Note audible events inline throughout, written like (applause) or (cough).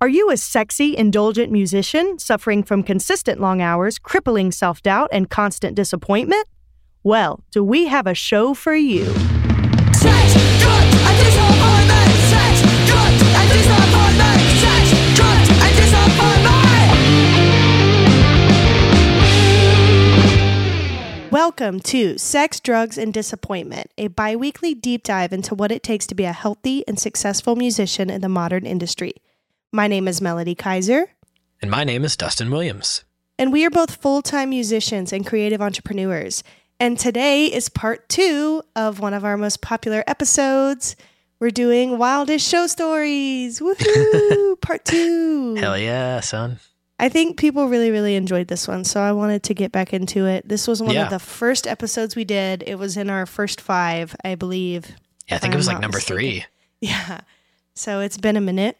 Are you a sexy, indulgent musician suffering from consistent long hours, crippling self doubt, and constant disappointment? Well, do we have a show for you? Sex, drugs. Sex, drugs. Sex, drugs. Welcome to Sex, Drugs, and Disappointment, a bi weekly deep dive into what it takes to be a healthy and successful musician in the modern industry. My name is Melody Kaiser, And my name is Dustin Williams. and we are both full time musicians and creative entrepreneurs. And today is part two of one of our most popular episodes. We're doing Wildest Show Stories. (laughs) Woohoo! part two. Hell yeah, son. I think people really, really enjoyed this one, so I wanted to get back into it. This was one Yeah. of the first episodes we did. It was in our first five, I believe. Yeah, I think it was like number mistaken. three. (laughs) Yeah. So it's been a minute.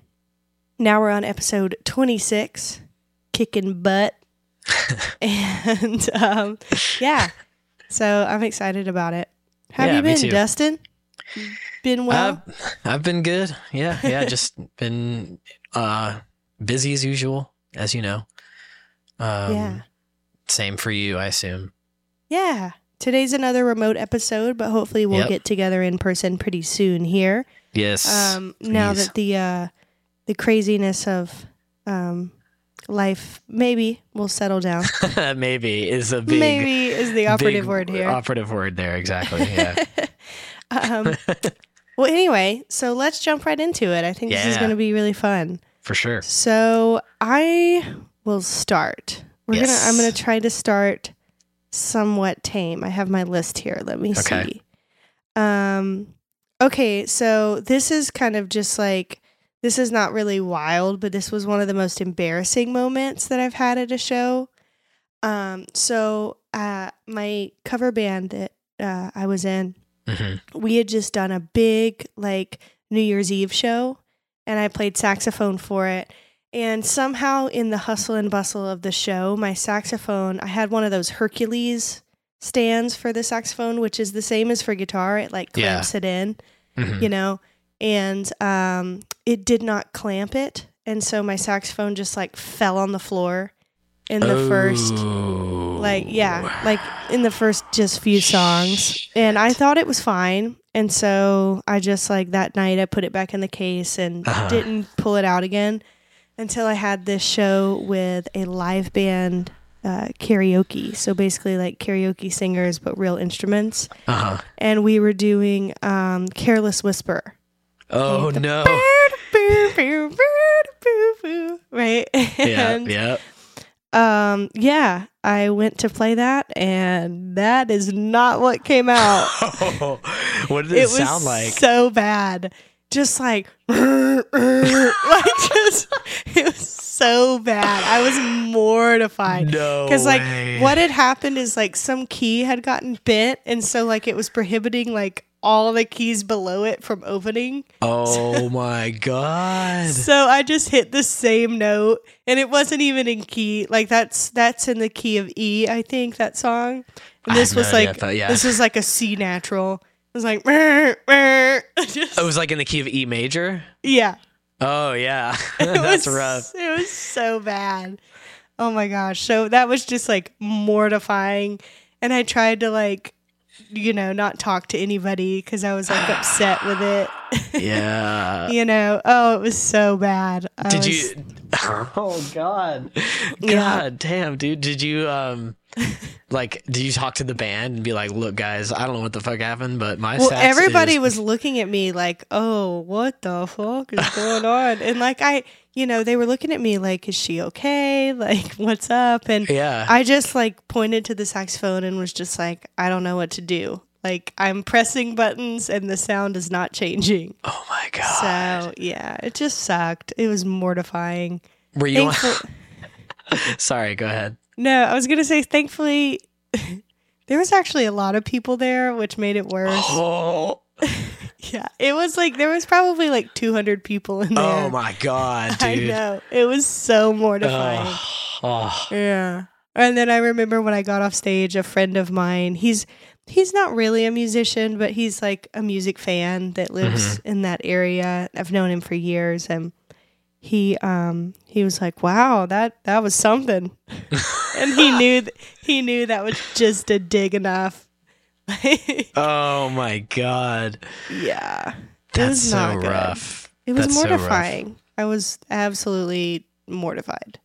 Now we're on episode 26, kicking butt. (laughs) and um, yeah, so I'm excited about it. How have Yeah, you been. Dustin? Been well? I've, I've been good. Yeah, yeah, (laughs) just been uh, busy as usual, as you know. Um, yeah. Same for you, I assume. Yeah. Today's another remote episode, but hopefully we'll Yep. get together in person pretty soon here. Yes. um, now that the uh, the craziness of um, life maybe will settle down. (laughs) maybe is a big maybe is the operative word here. Operative word there, exactly. Yeah. (laughs) um, well, anyway, so let's jump right into it. I think this is going to be really fun. for sure. So I will start. We're gonna. I'm gonna try to start somewhat tame. I have my list here. Let me Okay. see. Um. Okay, so this is kind of just like this is not really wild, but this was one of the most embarrassing moments that I've had at a show. Um. So, uh, my cover band that uh, I was in, hmm we had just done a big like New Year's Eve show and I played saxophone for it. And somehow in the hustle and bustle of the show, my saxophone, I had one of those Hercules stands for the saxophone, which is the same as for guitar. It like Yeah. clamps it in, hmm you know, and um, it did not clamp it. And so my saxophone just like fell on the floor in the first like yeah like in the first just few songs and i thought it was fine and so i just like that night i put it back in the case and Uh-huh. didn't pull it out again until i had this show with a live band uh, karaoke so basically like karaoke singers but real instruments Uh-huh. and we were doing um, careless whisper Oh the boo, right (laughs) yeah, and yeah. um yeah i went to play that and that is not what came out (laughs) what did it, it was sound like? so bad just like (laughs) like just it was so bad i was mortified no. because like way. what had happened is like some key had gotten bent and so like it was prohibiting like all the keys below it from opening Oh (laughs) my god. so I just hit the same note and it wasn't even in key. Like that's that's in the key of E, I think, that song. And this have no was like thought- yeah. this was like a C natural. It was like "Mer, mer." Just- It was like in the key of E major. yeah. Oh yeah, (laughs) (laughs) that's was, rough. It was so bad. Oh my gosh. So that was just like mortifying. And I tried to like you know, not talk to anybody because I was like upset with it. (laughs) Yeah. you know, oh, it was so bad. I Did was- you? (laughs) Oh god. Yeah. God damn, dude. Did you um, like, did you talk to the band and be like, "Look, guys, I don't know what the fuck happened, but my Well, everybody is- was looking at me like, "Oh, what the fuck is going on?" And like I, you know, they were looking at me like, "Is she okay? (laughs) Like, what's up?" And Yeah. I just like pointed to the saxophone and was just like, "I don't know what to do. Like, I'm pressing buttons and the sound is not changing." (laughs) oh my god. So yeah, it just sucked. It was mortifying. Were you? Thankful- (laughs) Sorry. Go ahead. no, I was gonna say, thankfully, there was actually a lot of people there, which made it worse. Oh. (laughs) Yeah, it was like there was probably like 200 people in there. Oh my god, (laughs) dude! I know. It was so mortifying. Oh, oh. Yeah. And then I remember when I got off stage, a friend of mine, he's he's not really a musician, but he's like a music fan that lives Mm-hmm. in that area. I've known him for years and he um he was like, "Wow, that that was something," (laughs) and he knew th- he knew that was just a dig enough. (laughs) Oh my god. yeah, That's so not good. rough. It was That's so mortifying. I was absolutely mortified.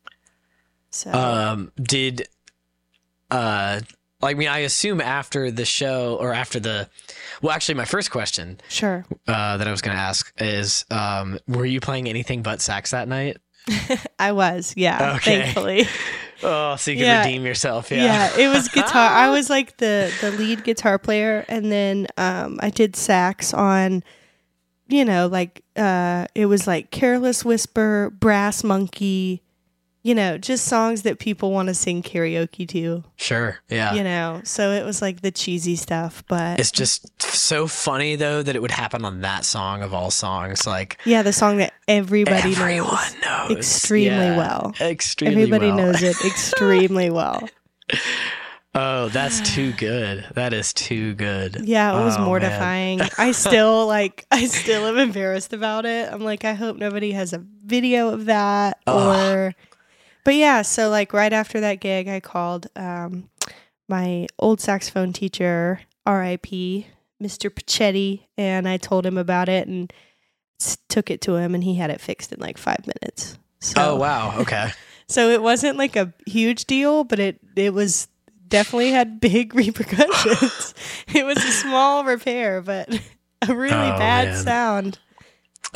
So Um, did uh, like I mean, I assume after the show or after the, well, actually, my first question sure, uh, that I was going to ask is, um, were you playing anything but sax that night? (laughs) I was. Yeah, Okay. thankfully. (laughs) Oh, so you can Yeah. redeem yourself. Yeah. Yeah. it was (laughs) guitar. I was like the the lead guitar player, and then um, I did sax on, you know, like uh, it was like "Careless Whisper," "Brass Monkey," you know, just songs that people want to sing karaoke to. Sure. Yeah. You know, so it was like the cheesy stuff, but It's just so funny though that it would happen on that song of all songs. Like yeah, the song that everybody everyone knows. knows extremely Yeah, well. Extremely Everybody well. knows it extremely (laughs) well. Oh, that's too good. That is too good. Yeah, it was Oh, mortifying. (laughs) I still like I still am embarrassed about it. I'm like I hope nobody has a video of that Ugh. or But yeah, so like right after that gig I called um my old saxophone teacher, RIP, Mr. Pachetti, and I told him about it and took it to him and he had it fixed in like 5 minutes. So Oh wow. Okay. (laughs) so it wasn't like a huge deal, but it it was definitely had (laughs) big repercussions. (laughs) it was a small repair, but a really Oh, bad man. sound.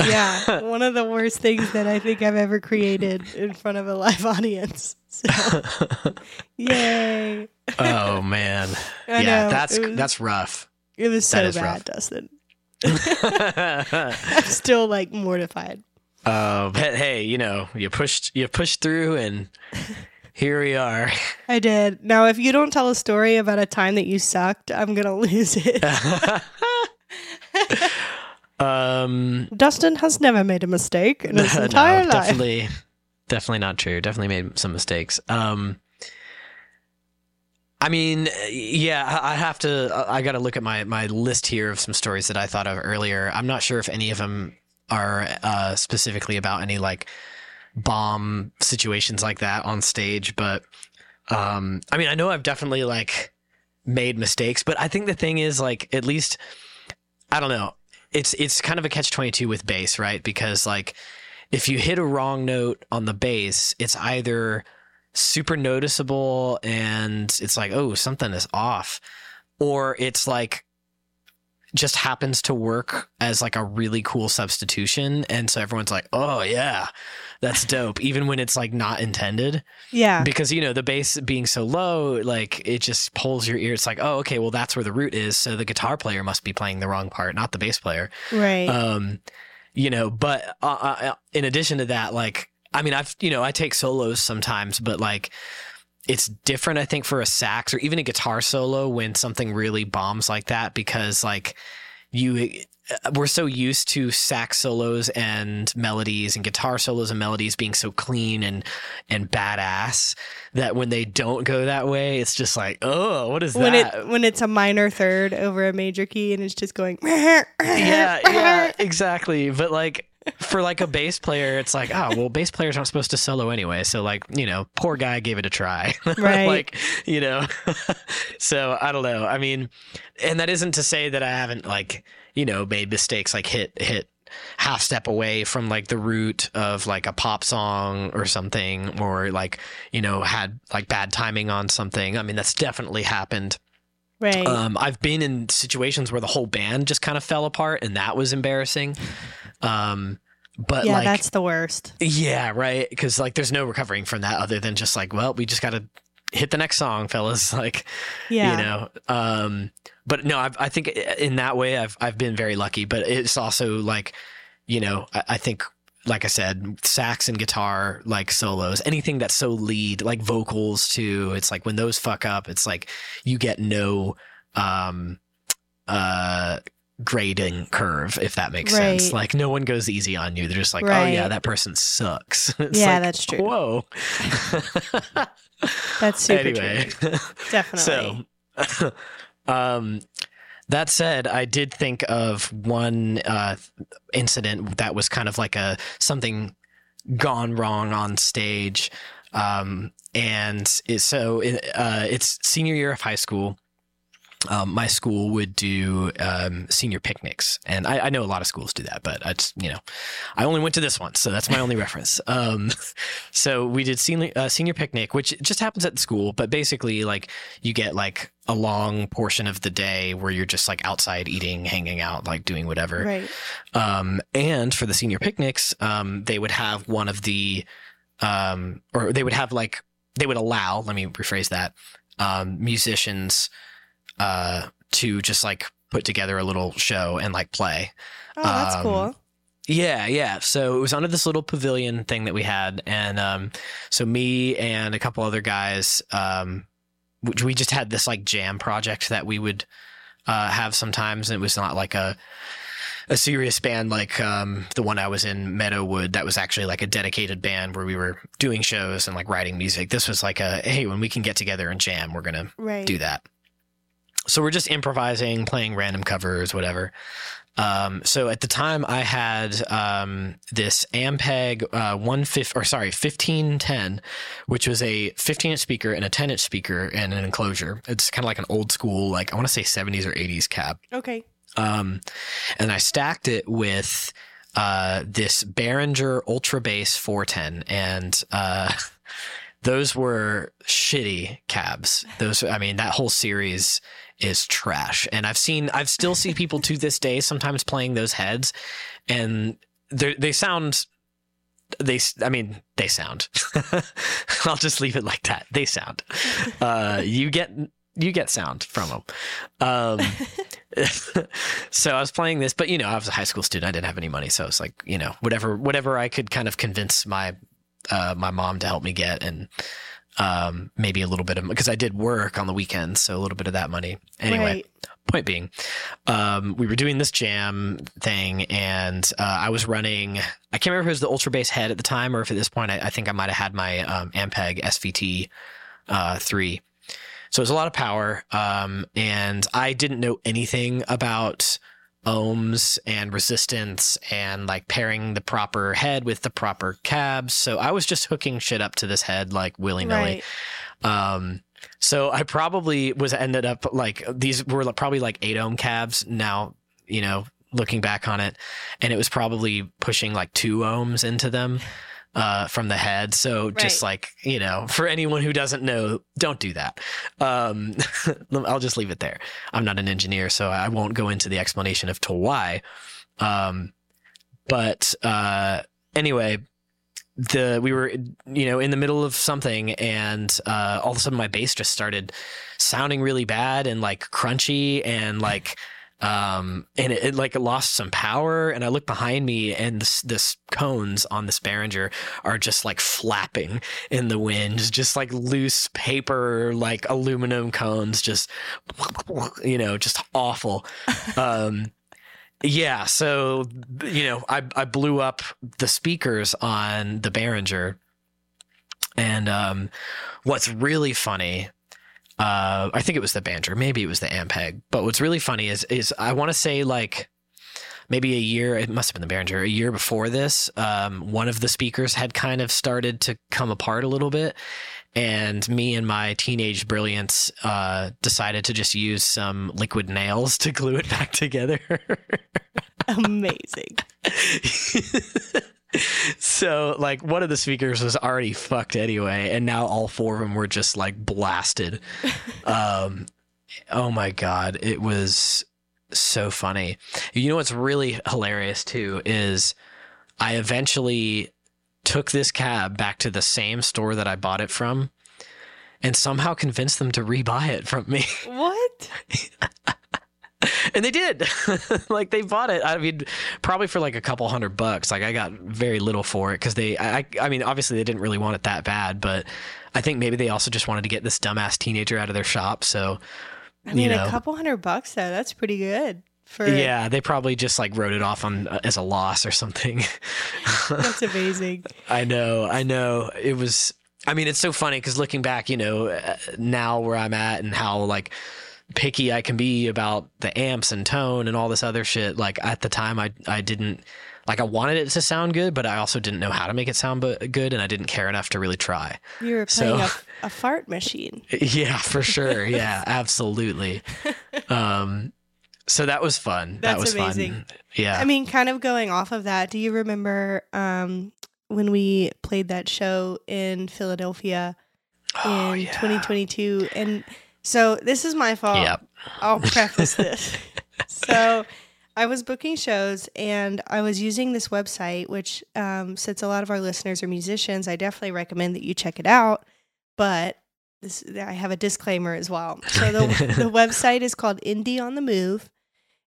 Yeah, (laughs) one of the worst things that I think I've ever created in front of a live audience. So, (laughs) yay! oh man. (laughs) I yeah, know, that's was, that's rough. it was so bad, rough. Dustin. I'm still like mortified. Um, but hey, you know, you pushed you pushed through and here we are. I did. Now, if you don't tell a story about a time that you sucked, I'm gonna lose it. Um Dustin has never made a mistake in his (laughs) entire no, life. definitely definitely not true. Definitely made some mistakes. Um I mean, yeah, I have to. I got to look at my my list here of some stories that I thought of earlier. I'm not sure if any of them are uh, specifically about any like bomb situations like that on stage, but um, I mean, I know I've definitely like made mistakes, but I think the thing is like at least I don't know. It's it's kind of a catch twenty two with bass, right? Because like if you hit a wrong note on the bass, it's either super noticeable and it's like, oh, something is off, or it's like just happens to work as like a really cool substitution, and so everyone's like, oh yeah, that's dope, even when it's like not intended Yeah. because you know the bass being so low like it just pulls your ear it's like oh okay well that's where the root is so the guitar player must be playing the wrong part not the bass player Right. um you know but uh, uh, in addition to that like i mean i've you know i take solos sometimes but like it's different i think for a sax or even a guitar solo when something really bombs like that because like you uh, we're so used to sax solos and melodies and guitar solos and melodies being so clean and and badass that when they don't go that way it's just like oh what is that? when that it when it's a minor third over a major key and it's just going yeah, yeah, exactly. But like for like a bass player, it's like, oh, well, bass players aren't supposed to solo anyway. So like, you know, poor guy gave it a try. (laughs) Right. like, you know. (laughs) so I don't know. I mean, and that isn't to say that I haven't like, you know, made mistakes like hit hit half step away from like the root of like a pop song or something or like, you know, had like bad timing on something. I mean, that's definitely happened. Right Um, I've been in situations where the whole band just kind of fell apart, and that was embarrassing. Um, but yeah like, that's the worst yeah, right, because like, there's no recovering from that other than just like, well, we just got to hit the next song, fellas. (laughs) Like, yeah you know. Um, but no, I've, I think in that way, I've I've been very lucky. But it's also like, you know, I, I think. Like I said, sax and guitar, like solos, anything that's so lead, like vocals too. It's like when those fuck up, it's like you get no um uh grading curve if that makes sense. Like no one goes easy on you. They're just like oh yeah that person sucks. (laughs) It's Yeah, like, that's true. whoa. That's super (laughs) anyway. true. Definitely. (laughs) So um that said i did think of one uh incident that was kind of like a something gone wrong on stage. Um, and it, so it, uh, it's senior year of high school. Um, my school would do um, senior picnics, and I, I know a lot of schools do that, but I just you know, I only went to this one, so that's my only reference. Um, (laughs) so we did senior uh, senior picnic, which just happens at the school, but basically like you get like a long portion of the day where you're just like outside eating, hanging out, like doing whatever. Right. Um, and for the senior picnics, um, they would have one of the, um, or they would have like, they would allow, let me rephrase that, um, musicians, uh, to just like put together a little show and like play. Oh, that's Um, cool. Yeah, yeah. So it was under this little pavilion thing that we had, and um, so me and a couple other guys, um, we just had this like jam project that we would uh, have sometimes. And it was not like a a serious band like um, the one I was in, Meadowwood. That was actually like a dedicated band where we were doing shows and like writing music. This was like a hey, when we can get together and jam, we're gonna Right. do that. So we're just improvising, playing random covers, whatever. Um, so at the time, I had um, this Ampeg uh, one fifth, or sorry, fifteen ten, which was a fifteen inch speaker and a ten inch speaker and an enclosure. It's kind of like an old school, like I want to say seventies or eighties cab. Okay. Um, and I stacked it with uh, this Behringer Ultra Bass 410, and uh, (laughs) those were shitty cabs. Those, I mean, that whole series is trash. And I've seen, I've still see people to this day sometimes playing those heads, and they sound. They, I mean, they sound. (laughs) I'll just leave it like that. They sound. Uh, you get you get sound from them. Um, (laughs) so I was playing this, but you know, I was a high school student. I didn't have any money, so it's like you know, whatever, whatever I could kind of convince my uh, my mom to help me get, and um, maybe a little bit of because I did work on the weekends, so a little bit of that money. Anyway, Right. point being, um, we were doing this jam thing, and uh, I was running. I can't remember if it was the Ultra Bass head at the time, or if at this point I, I think I might have had my um, Ampeg SVT uh, three. So it was a lot of power, um, and I didn't know anything about ohms and resistance and like pairing the proper head with the proper cabs. So I was just hooking shit up to this head like willy nilly. Right. Um, so I probably was ended up like these were probably like eight ohm cabs now, you know, looking back on it, and it was probably pushing like two ohms into them uh, from the head. So just like you know, for anyone who doesn't know, don't do that. Um, (laughs) I'll just leave it there. I'm not an engineer, so I won't go into the explanation of to why. Um, but uh, anyway, the we were you know in the middle of something and uh, all of a sudden my bass just started sounding really bad and like crunchy and like um and it, it like lost some power and i look behind me and this, this cones on this behringer are just like flapping in the wind just like loose paper like aluminum cones just you know just awful. (laughs) Um yeah, so you know, I I blew up the speakers on the Behringer, and um, what's really funny, uh, I think it was the Behringer, maybe it was the Ampeg, but what's really funny is is I want to say like maybe a year, it must have been the Behringer, a year before this, um, one of the speakers had kind of started to come apart a little bit. And me and my teenage brilliance uh, decided to just use some liquid nails to glue it (laughs) back together. Amazing. (laughs) so like one of the speakers was already fucked anyway and now all four of them were just like blasted. (laughs) Um oh my god it was so funny. You know what's really hilarious too is i eventually took this cab back to the same store that i bought it from and somehow convinced them to rebuy it from me. What? (laughs) (laughs) and they did (laughs) like they bought it i mean probably for like a couple hundred bucks like i got very little for it because they I, I mean obviously they didn't really want it that bad but i think maybe they also just wanted to get this dumbass teenager out of their shop so I mean, you know a couple hundred bucks though. That's pretty good for. yeah they probably just like wrote it off on uh, as a loss or something (laughs) That's amazing. I know, I know. It was. I mean, it's so funny because looking back, you know, uh, now where I'm at and how like picky I can be about the amps and tone and all this other shit. Like at the time, I I didn't like I wanted it to sound good, but I also didn't know how to make it sound good, and I didn't care enough to really try. You were So- playing a, (laughs) a fart machine. (laughs) Yeah, for sure. Yeah, (laughs) absolutely. Um, so that was fun. that was amazing. fun. Yeah. I mean, kind of going off of that, do you remember um, when we played that show in Philadelphia Oh, in yeah. 2022? And so this is my fault. Yep. I'll (laughs) preface this. so I was booking shows and I was using this website, which, um, since a lot of our listeners are musicians, I definitely recommend that you check it out. But this, I have a disclaimer as well. So the, the (laughs) website is called Indie on the Move,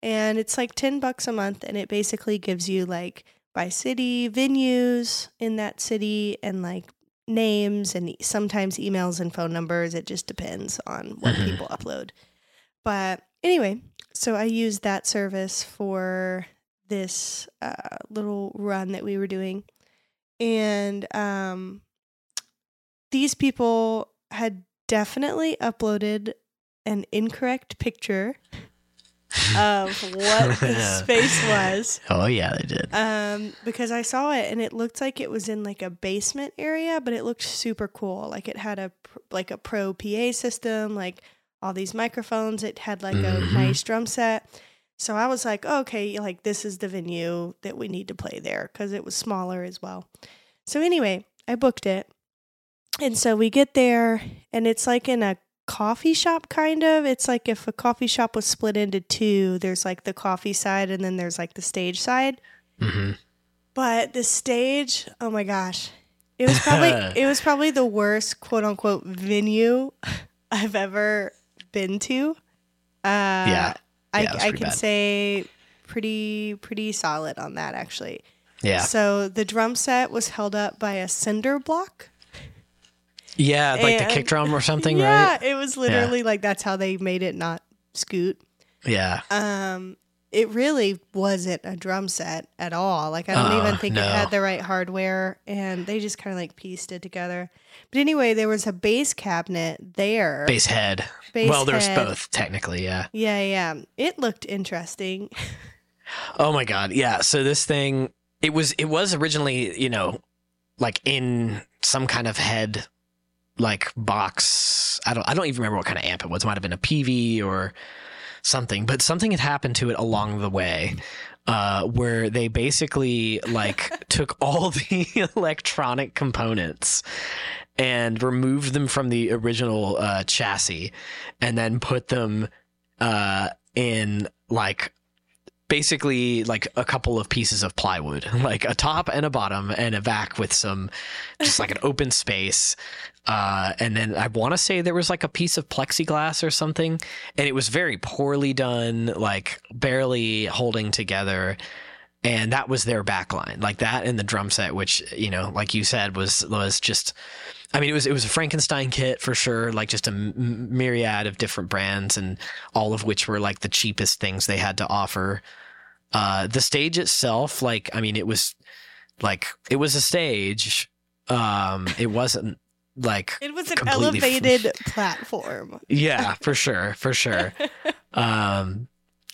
and it's like ten bucks a month, and it basically gives you like by city venues in that city and like names and sometimes emails and phone numbers. It just depends on what Mhm. people upload. But anyway, so I used that service for this uh, little run that we were doing, and um, these people had definitely uploaded an incorrect picture of what (laughs) the space was Oh yeah, they did. um, because I saw it and it looked like it was in like a basement area, but it looked super cool. Like it had a like a pro PA system, like all these microphones. It had like Mhm. a nice drum set. So I was like, okay, like this is the venue that we need to play there because it was smaller as well. So anyway, I booked it, and so we get there, and it's like in a coffee shop kind of it's like if a coffee shop was split into two there's like the coffee side and then there's like the stage side hmm but the stage, oh my gosh. It was probably (laughs) it was probably the worst quote unquote venue (laughs) I've ever been to. Uh Yeah. I, Yeah, was I can bad. say pretty pretty solid on that actually. Yeah. So the drum set was held up by a cinder block. Yeah, like the kick drum or something, right? yeah, right? it was literally like that's how they made it not scoot. Yeah. Um, it really wasn't a drum set at all. Like I don't Oh, even think no. it had the right hardware, and they just kind of like pieced it together. But anyway, there was a bass cabinet there. Bass head. Bass well, there's both technically, yeah. Yeah, yeah. It looked interesting. (laughs) Oh my god, yeah. So this thing, it was it was originally, you know, like in some kind of head, like box. I don't I don't even remember what kind of amp it was. It might have been a PV or something, but something had happened to it along the way. Uh, where they basically like (laughs) took all the (laughs) electronic components and removed them from the original uh, chassis, and then put them uh, in like basically like a couple of pieces of plywood, (laughs) like a top and a bottom and a back with some just like an (laughs) open space. Uh, and then I want to say there was like a piece of plexiglass or something, and it was very poorly done, like barely holding together. And that was their backline, like that and the drum set, which you know, like you said, was was just. I mean, it was it was a Frankenstein kit for sure, like just a m- myriad of different brands, and all of which were like the cheapest things they had to offer. Uh, the stage itself, like, I mean, it was like it was a stage. Um, it wasn't like It was an Completely f- elevated platform. yeah, for sure, for sure. (laughs) Um,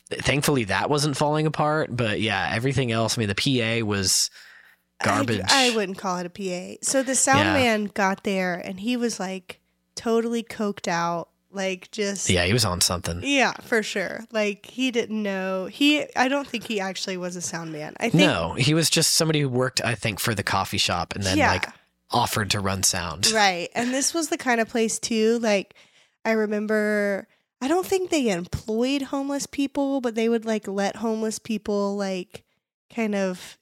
thankfully that wasn't falling apart, but yeah, everything else. I mean, the PA was garbage. I, I wouldn't call it a PA. So the sound Yeah. man got there, and he was like totally coked out, like just yeah, he was on something. Yeah, for sure. Like he didn't know. He I don't think he actually was a sound man. I think No, he was just somebody who worked, I think, for the coffee shop and then yeah, like offered to run sound. right. And this was the kind of place too. Like I remember I don't think they employed homeless people, but they would like let homeless people like kind of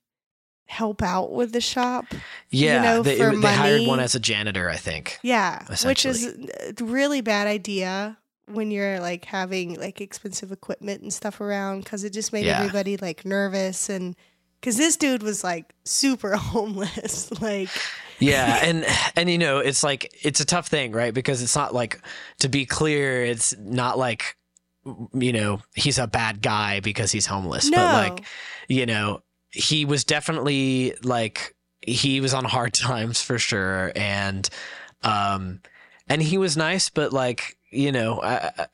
help out with the shop. Yeah, know, they, for they hired one as a janitor, I think. Yeah, which is a really bad idea when you're like having like expensive equipment and stuff around because it just made Yeah. everybody like nervous and because this dude was like super (laughs) homeless like Yeah, and and you know, it's like it's a tough thing, right? Because it's not like to be clear, it's not like you know, he's a bad guy because he's homeless, no but like, you know, he was definitely like he was on hard (laughs) times for sure and um and he was nice, but like, you know, I, I-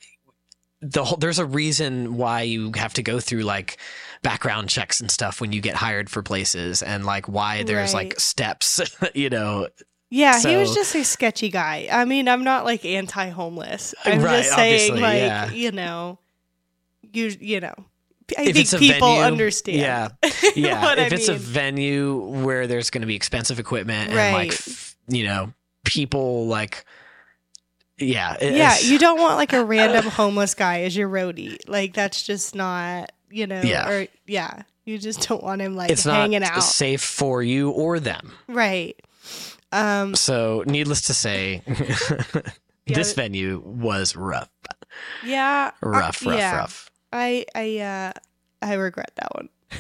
the whole there's a reason why you have to go through like background checks and stuff when you get hired for places and like why there's like steps (laughs) you know Yeah, he was just a sketchy guy. I mean, I'm not like anti-homeless. I'm Right, just saying, like, yeah. you know, you you know, I If think it's a people venue, understand. yeah. (laughs) Yeah if I it's a venue where there's going to be expensive equipment and like f- you know people like yeah yeah, you don't want like a random homeless guy as your roadie. Like that's just not, you know, Yeah. or yeah, you just don't want him like it's not hanging out. safe for you or them right. Um so needless to say (laughs) Yeah, this venue was rough yeah, uh, rough rough yeah. rough I I uh I regret that one. (laughs)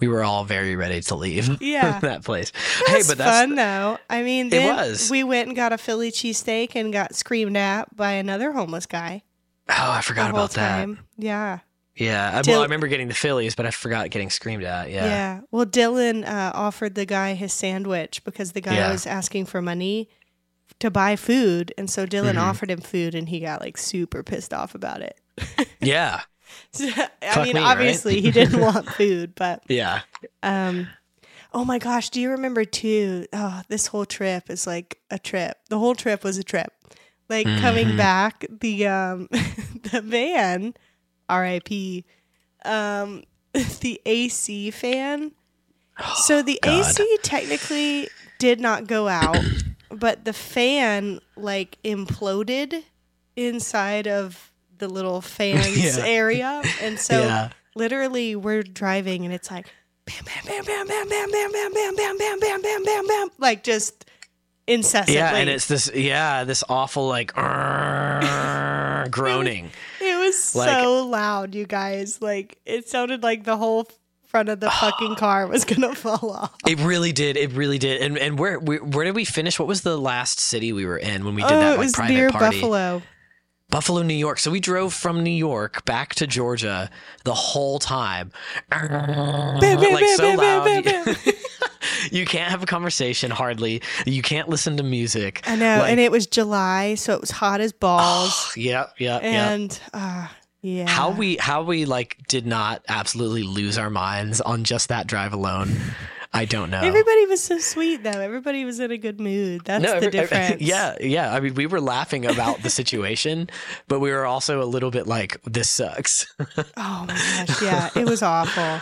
we were all very ready to leave (laughs) Yeah. (laughs) that place It hey but that's fun though. I mean, then was. we went and got a Philly cheesesteak and got screamed at by another homeless guy. oh i forgot about that time. Yeah. yeah I, well i remember getting the phillies but i forgot getting screamed at Yeah. yeah Well, Dylan uh, offered the guy his sandwich because the guy Yeah. was asking for money to buy food, and so Dylan Mhm. offered him food, and he got like super pissed off about it. yeah (laughs) I mean, me, right? obviously he didn't (laughs) want food, but yeah um. Oh my gosh, do you remember too? Oh, this whole trip is like a trip. The whole trip was a trip. Like coming Mhm. back, the um (laughs) the van, R.I.P. Um, the AC fan. (gasps) So the God. AC technically did not go out, (coughs) but the fan like imploded inside of the little fans Yeah. area, and so yeah literally we're driving and it's like bam bam bam bam bam bam bam bam bam bam bam bam bam bam like just incessantly. Yeah, and it's this yeah, this awful like groaning. it was like- so loud, you guys. Like it sounded like the whole front of the fucking car was gonna fall off. It really did. It really did. And and where where, where did we finish? What was the last city we were in when we did oh, that it like was private near party? Buffalo. Buffalo, New York. So we drove from New York back to Georgia the whole time. Bam, bam, like so bam, loud. (laughs) you can't have a conversation hardly. You can't listen to music. I know, Like- and it was July, so it was hot as balls. Yep, yep, yep. and uh, yeah, How we how we like did not absolutely lose our minds on just that drive alone. I don't know. Everybody was so sweet though. Everybody was in a good mood. That's the every- difference. (laughs) yeah, yeah. I mean, we were laughing about the situation, but we were also a little bit like, "This sucks." (laughs) Oh my gosh, yeah, it was awful.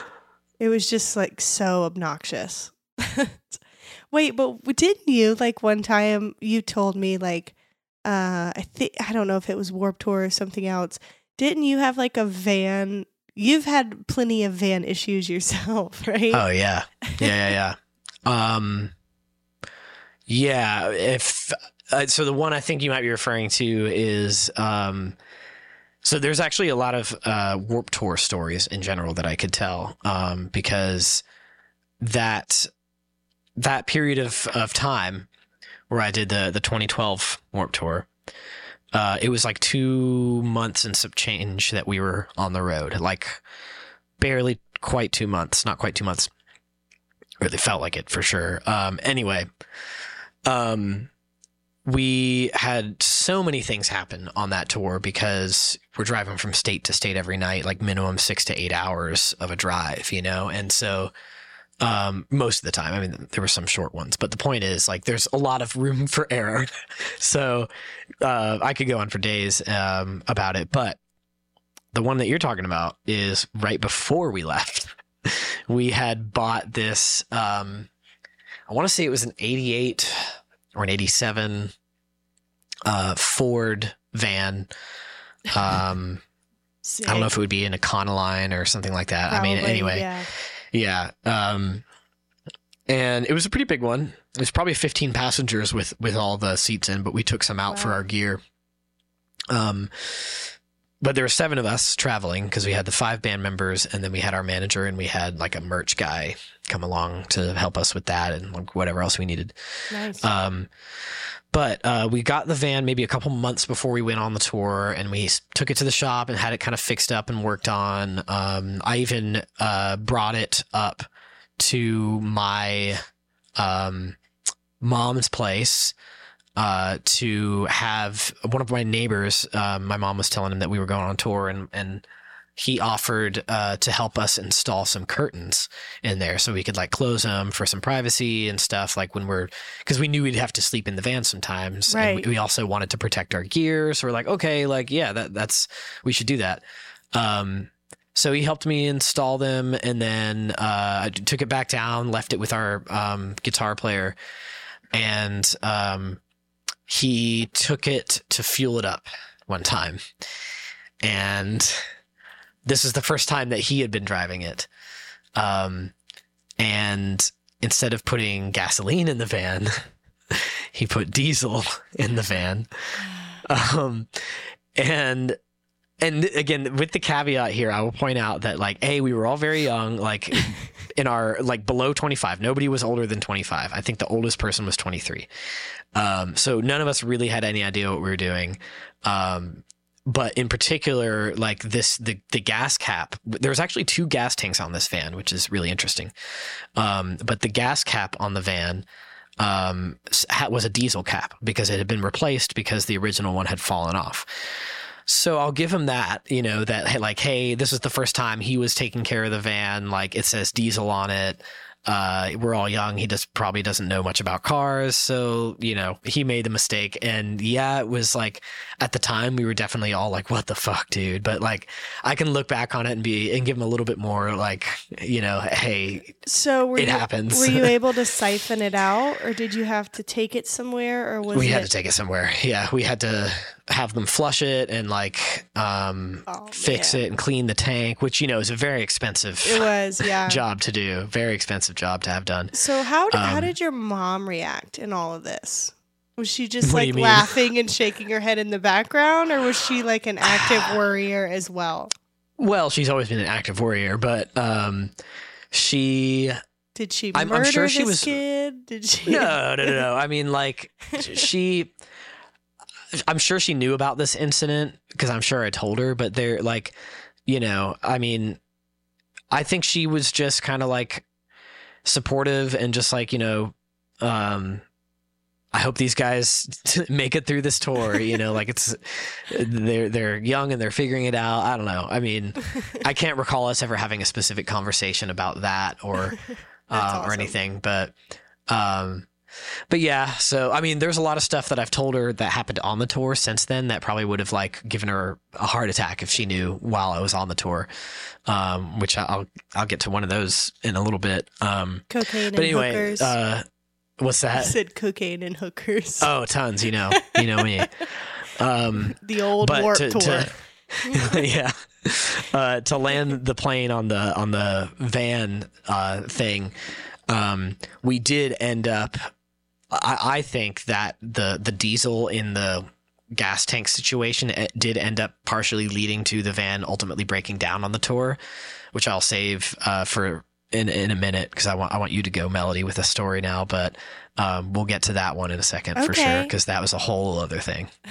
It was just like so obnoxious. (laughs) Wait, but didn't you like one time you told me like uh I think I don't know if it was Warped Tour or something else. Didn't you have like a van? You've had plenty of van issues yourself, (laughs) right? oh yeah, yeah, yeah, yeah. (laughs) Um, yeah. If uh, so, the one I think you might be referring to is um. So there's actually a lot of uh, Warped Tour stories in general that I could tell um, because that that period of, of time where I did the the 2012 Warped Tour, uh, it was like two months and some change that we were on the road, like barely quite two months, not quite two months. Really felt like it for sure. Um, anyway, um, we had so many things happen on that tour because we're driving from state to state every night, like minimum six to eight hours of a drive, you know? And so, um, most of the time, I mean, there were some short ones, but the point is like, there's a lot of room for error. (laughs) so, uh, I could go on for days, um, about it, but the one that you're talking about is right before we left. (laughs) we had bought this, um, I want to say it was an 88 or an 87 uh, Ford van. (laughs) Um, I don't know if it would be an Econoline or something like that. I mean, anyway, yeah. Yeah. Um, and it was a pretty big one. It was probably 15 passengers with with all the seats in, but we took some out for our gear. Um, but there were seven of us traveling because we had the five band members, and then we had our manager, and we had like a merch guy come along to help us with that and whatever else we needed. Nice. Um, but uh, we got the van maybe a couple months before we went on the tour, and we took it to the shop and had it kind of fixed up and worked on. Um, I even uh, brought it up to my um, mom's place uh, to have one of my neighbors. Uh, my mom was telling him that we were going on tour, and and he offered uh, to help us install some curtains in there so we could like close them for some privacy and stuff. Like when we're because we knew we'd have to sleep in the van sometimes, and Right. we, we also wanted to protect our gear. So we're like, okay, like yeah, that that's we should do that. Um, so he helped me install them, and then uh, I took it back down, left it with our um, guitar player, and um, he took it to fuel it up one time, and this is the first time that he had been driving it, um, and instead of putting gasoline in the van, (laughs) he put diesel in the van, um, and and again with the caveat here i will point out that like a we were all very young like (laughs) in our like below 25 nobody was older than 25 i think the oldest person was 23 um, so none of us really had any idea what we were doing. Um, but in particular like this the, the gas cap there's actually two gas tanks on this van which is really interesting um, but the gas cap on the van um, was a diesel cap because it had been replaced because the original one had fallen off so I'll give him that, you know, that like, hey, this is the first time he was taking care of the van. Like it says diesel on it. Uh, we're all young. He just probably doesn't know much about cars. So, you know, he made the mistake. And yeah, it was like at the time we were definitely all like, what the fuck, dude? But like, I can look back on it and be, and give him a little bit more like, you know, hey, So were It you, happens. Were you (laughs) able to siphon it out, or did you have to take it somewhere, or was we it? had to take it somewhere. Yeah. We had to have them flush it and like, um, Oh, fix it and clean the tank, which, you know, is a very expensive. It was, (laughs) yeah. job to do. Very expensive job to have done. So how did, how Um, did your mom react in all of this? Was she just like laughing and shaking her head in the background, or was she like an active (sighs) worrier as well? Well, she's always been an active warrior, but um, she Did she I'm- I'm murder sure she was- kid? Did she? no, no, no, (laughs) no. I mean, like she. I'm sure she knew about this incident because I'm sure I told her, but they're like, you know, I mean, I think she was just kind of like supportive and just like, you know, um, I hope these guys (laughs) make it through this tour. You know, like it's they're they're young and they're figuring it out. I don't know. I mean, (laughs) I can't recall us ever having a specific conversation about that or (laughs) uh, or anything, but um, but yeah. So I mean, there's a lot of stuff that I've told her that happened on the tour since then that probably would have like given her a heart attack if she knew while I was on the tour. Um, which I'll I'll get to one of those in a little bit. Um, cocaine and but anyway, hookers. uh, what's I that? said cocaine and hookers. Oh, tons. You know, you know me. (laughs) Um, the old warp to, tour. to (laughs) yeah, uh, to land the plane on the on the van uh, thing, um, we did end up. I, I think that the the diesel in the gas tank situation eh, did end up partially leading to the van ultimately breaking down on the tour, which I'll save uh, for in in a minute because I want I want you to go melody with a story now, but um, we'll get to that one in a second for sure because that was a whole other thing. (laughs)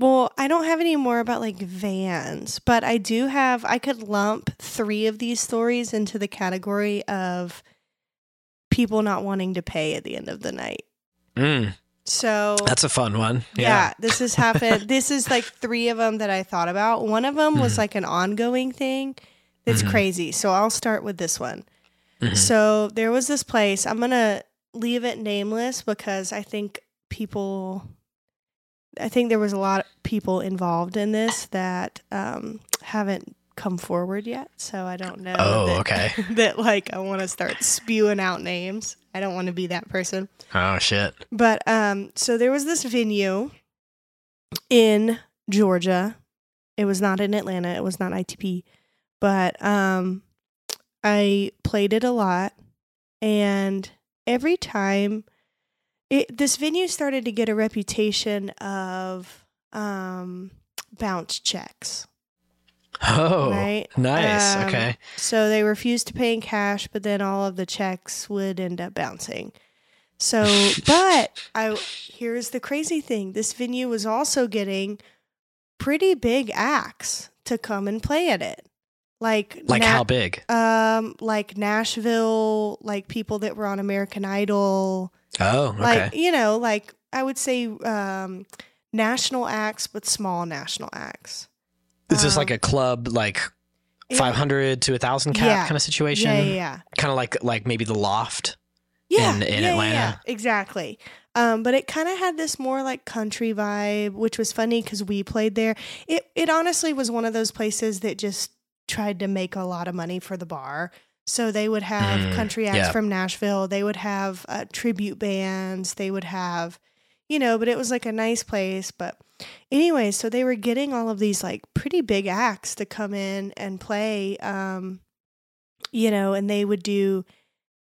Well, I don't have any more about like vans, but I do have, I could lump three of these stories into the category of people not wanting to pay at the end of the night. Mm, So, that's a fun one. yeah. this has happened. (laughs) this is like three of them that I thought about. One of them was Mhm. like an ongoing thing that's Mhm. crazy. So, I'll start with this one. Mhm. So, there was this place, I'm going to leave it nameless because I think people I think there was a lot of people involved in this that um, haven't come forward yet. So I don't know. Oh, that, okay. (laughs) that like I want to start spewing out names. I don't want to be that person. Oh shit. But um, so there was this venue in Georgia. It was not in Atlanta. It was not ITP, but um, I played it a lot, and every time, it this venue started to get a reputation of um bounce checks. Oh, Right. nice. Um, okay. So they refused to pay in cash, but then all of the checks would end up bouncing. So, (laughs) but I here's the crazy thing: this venue was also getting pretty big acts to come and play at it, like Like Na- how big? um, like Nashville, like people that were on American Idol, Oh, okay. like you know, like I would say um, national acts, but small national acts. Is this Um, like a club, like it- 500 to a thousand cap Yeah. kind of situation? Yeah, yeah, yeah. Kind of like like maybe the loft. yeah, in- in Atlanta. Yeah, exactly. Um, but it kind of had this more like country vibe, which was funny because we played there. It it honestly was one of those places that just tried to make a lot of money for the bar. So they would have Mm, country acts yeah. from Nashville. They would have uh, tribute bands. They would have, you know, but it was like a nice place. But anyway, so they were getting all of these like pretty big acts to come in and play. Um, you know, and they would do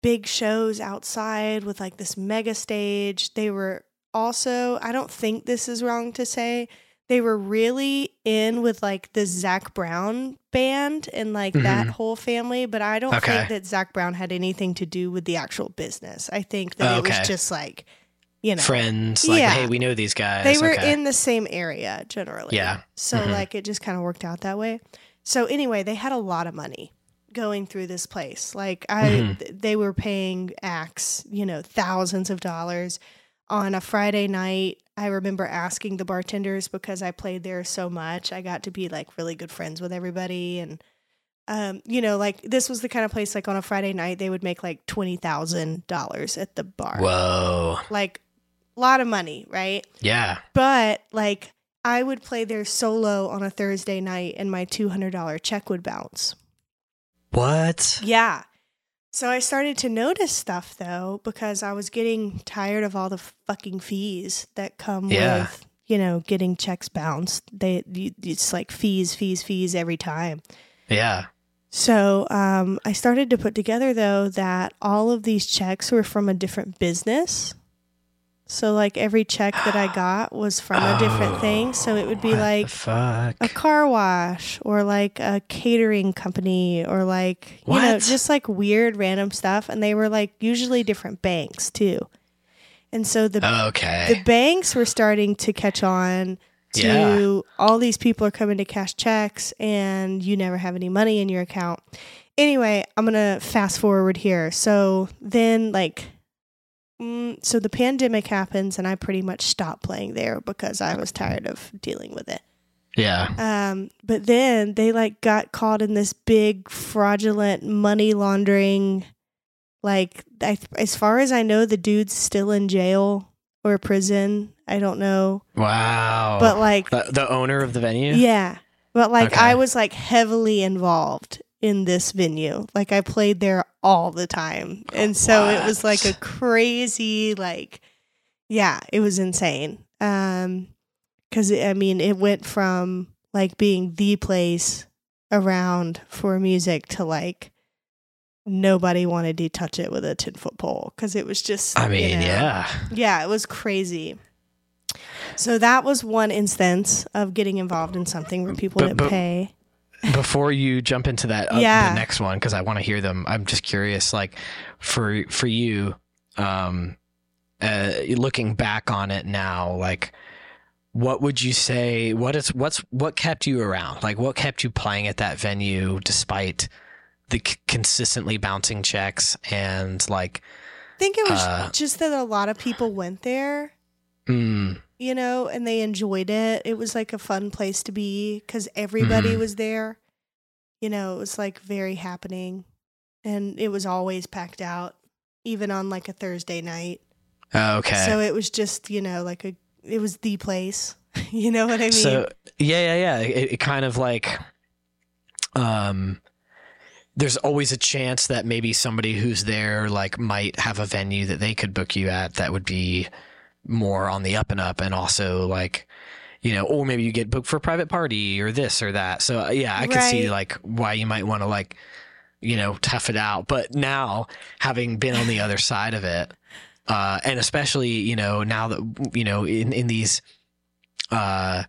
big shows outside with like this mega stage. They were also, I don't think this is wrong to say, they were really in with like the Zac Brown band and like that Mhm. whole family. But I don't Okay. think that Zac Brown had anything to do with the actual business. I think that Oh, it was just like, you know, Friends, like, Yeah. hey, we know these guys. they were okay. in the same area generally. Yeah. So Mhm. like it just kind of worked out that way. So anyway, they had a lot of money going through this place. Like I Mhm. th- they were paying acts, you know, thousands of dollars on a Friday night. I remember asking the bartenders because I played there so much. I got to be like really good friends with everybody and um, you know, like this was the kind of place like on a Friday night they would make like twenty thousand dollars at the bar. Whoa. Like lot of money, right? Yeah. But like I would play there solo on a Thursday night and my $200 check would bounce. What? Yeah. So I started to notice stuff though because I was getting tired of all the fucking fees that come Yeah. with, you know, getting checks bounced. They it's like fees, fees, fees every time. Yeah. So um, I started to put together though that all of these checks were from a different business. So like every check that I got was from a different thing. So it would be like a car wash or like a catering company or like you know just like weird random stuff and they were like usually different banks too. And so the okay. the banks were starting to catch on to Yeah. all these people are coming to cash checks and you never have any money in your account. Anyway, I'm going to fast forward here. So then, like, mm, so the pandemic happens and I pretty much stopped playing there because I was tired of dealing with it. yeah. Um, but then they like got caught in this big fraudulent money laundering. Like, I, as far as I know, the dude's still in jail or prison. I don't know, Wow. but like, the, the owner of the venue? yeah, but like Okay. I was like heavily involved in this venue. Like I played there all the time, and so it was like a crazy like, yeah, it was insane. Um, because I mean, it went from like being the place around for music to like nobody wanted to touch it with a 10 foot pole because it was just I you mean, know, yeah. yeah, it was crazy. So that was one instance of getting involved in something where people But- didn't but- pay. Before you jump into that, uh, Yeah. the next one, because I want to hear them. I'm just curious, like for for you, um, uh, looking back on it now, like what would you say? What is what's what kept you around? Like what kept you playing at that venue despite the c- consistently bouncing checks and like, I think it was Uh, just that a lot of people went there, mm, you know, and they enjoyed it. It was like a fun place to be because everybody Mhm. was there. You know, it was like very happening and it was always packed out, even on like a Thursday night. okay. So it was just, you know, like a, it was the place. (laughs) you know what I mean? So yeah, yeah, yeah. It, it kind of like, um, there's always a chance that maybe somebody who's there like might have a venue that they could book you at that would be more on the up and up, and also like, you know, or maybe you get booked for a private party or this or that. So uh, yeah, I could see like why you might want to like, you know, tough it out. But now having been on the other (laughs) side of it, uh, and especially you know now that you know in in these uh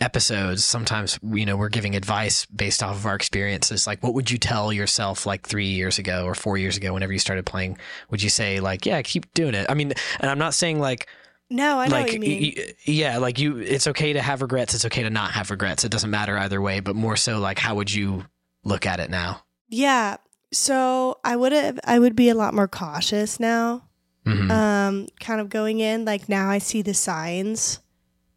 episodes sometimes you know we're giving advice based off of our experiences like what would you tell yourself like three years ago or four years ago whenever you started playing would you say like yeah keep doing it i mean and i'm not saying like no, I know like what you mean. y- yeah like you it's okay to have regrets it's okay to not have regrets it doesn't matter either way but more so like how would you look at it now Yeah. So I would have I would be a lot more cautious now Mhm. um, kind of going in. Like now I see the signs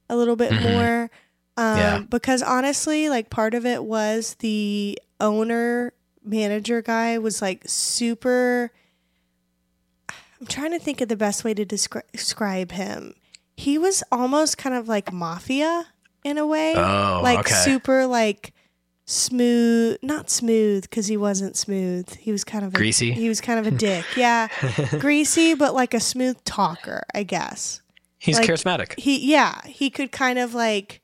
a little bit Mhm. more. Um, Yeah. Because honestly, like part of it was the owner manager guy was like super. I'm trying to think of the best way to descri- describe him. He was almost kind of like mafia in a way oh, like okay. super like smooth not smooth because he wasn't smooth he was kind of a, Greasy? he was kind of a (laughs) dick yeah greasy but like a smooth talker i guess He's like- charismatic. he yeah he could kind of like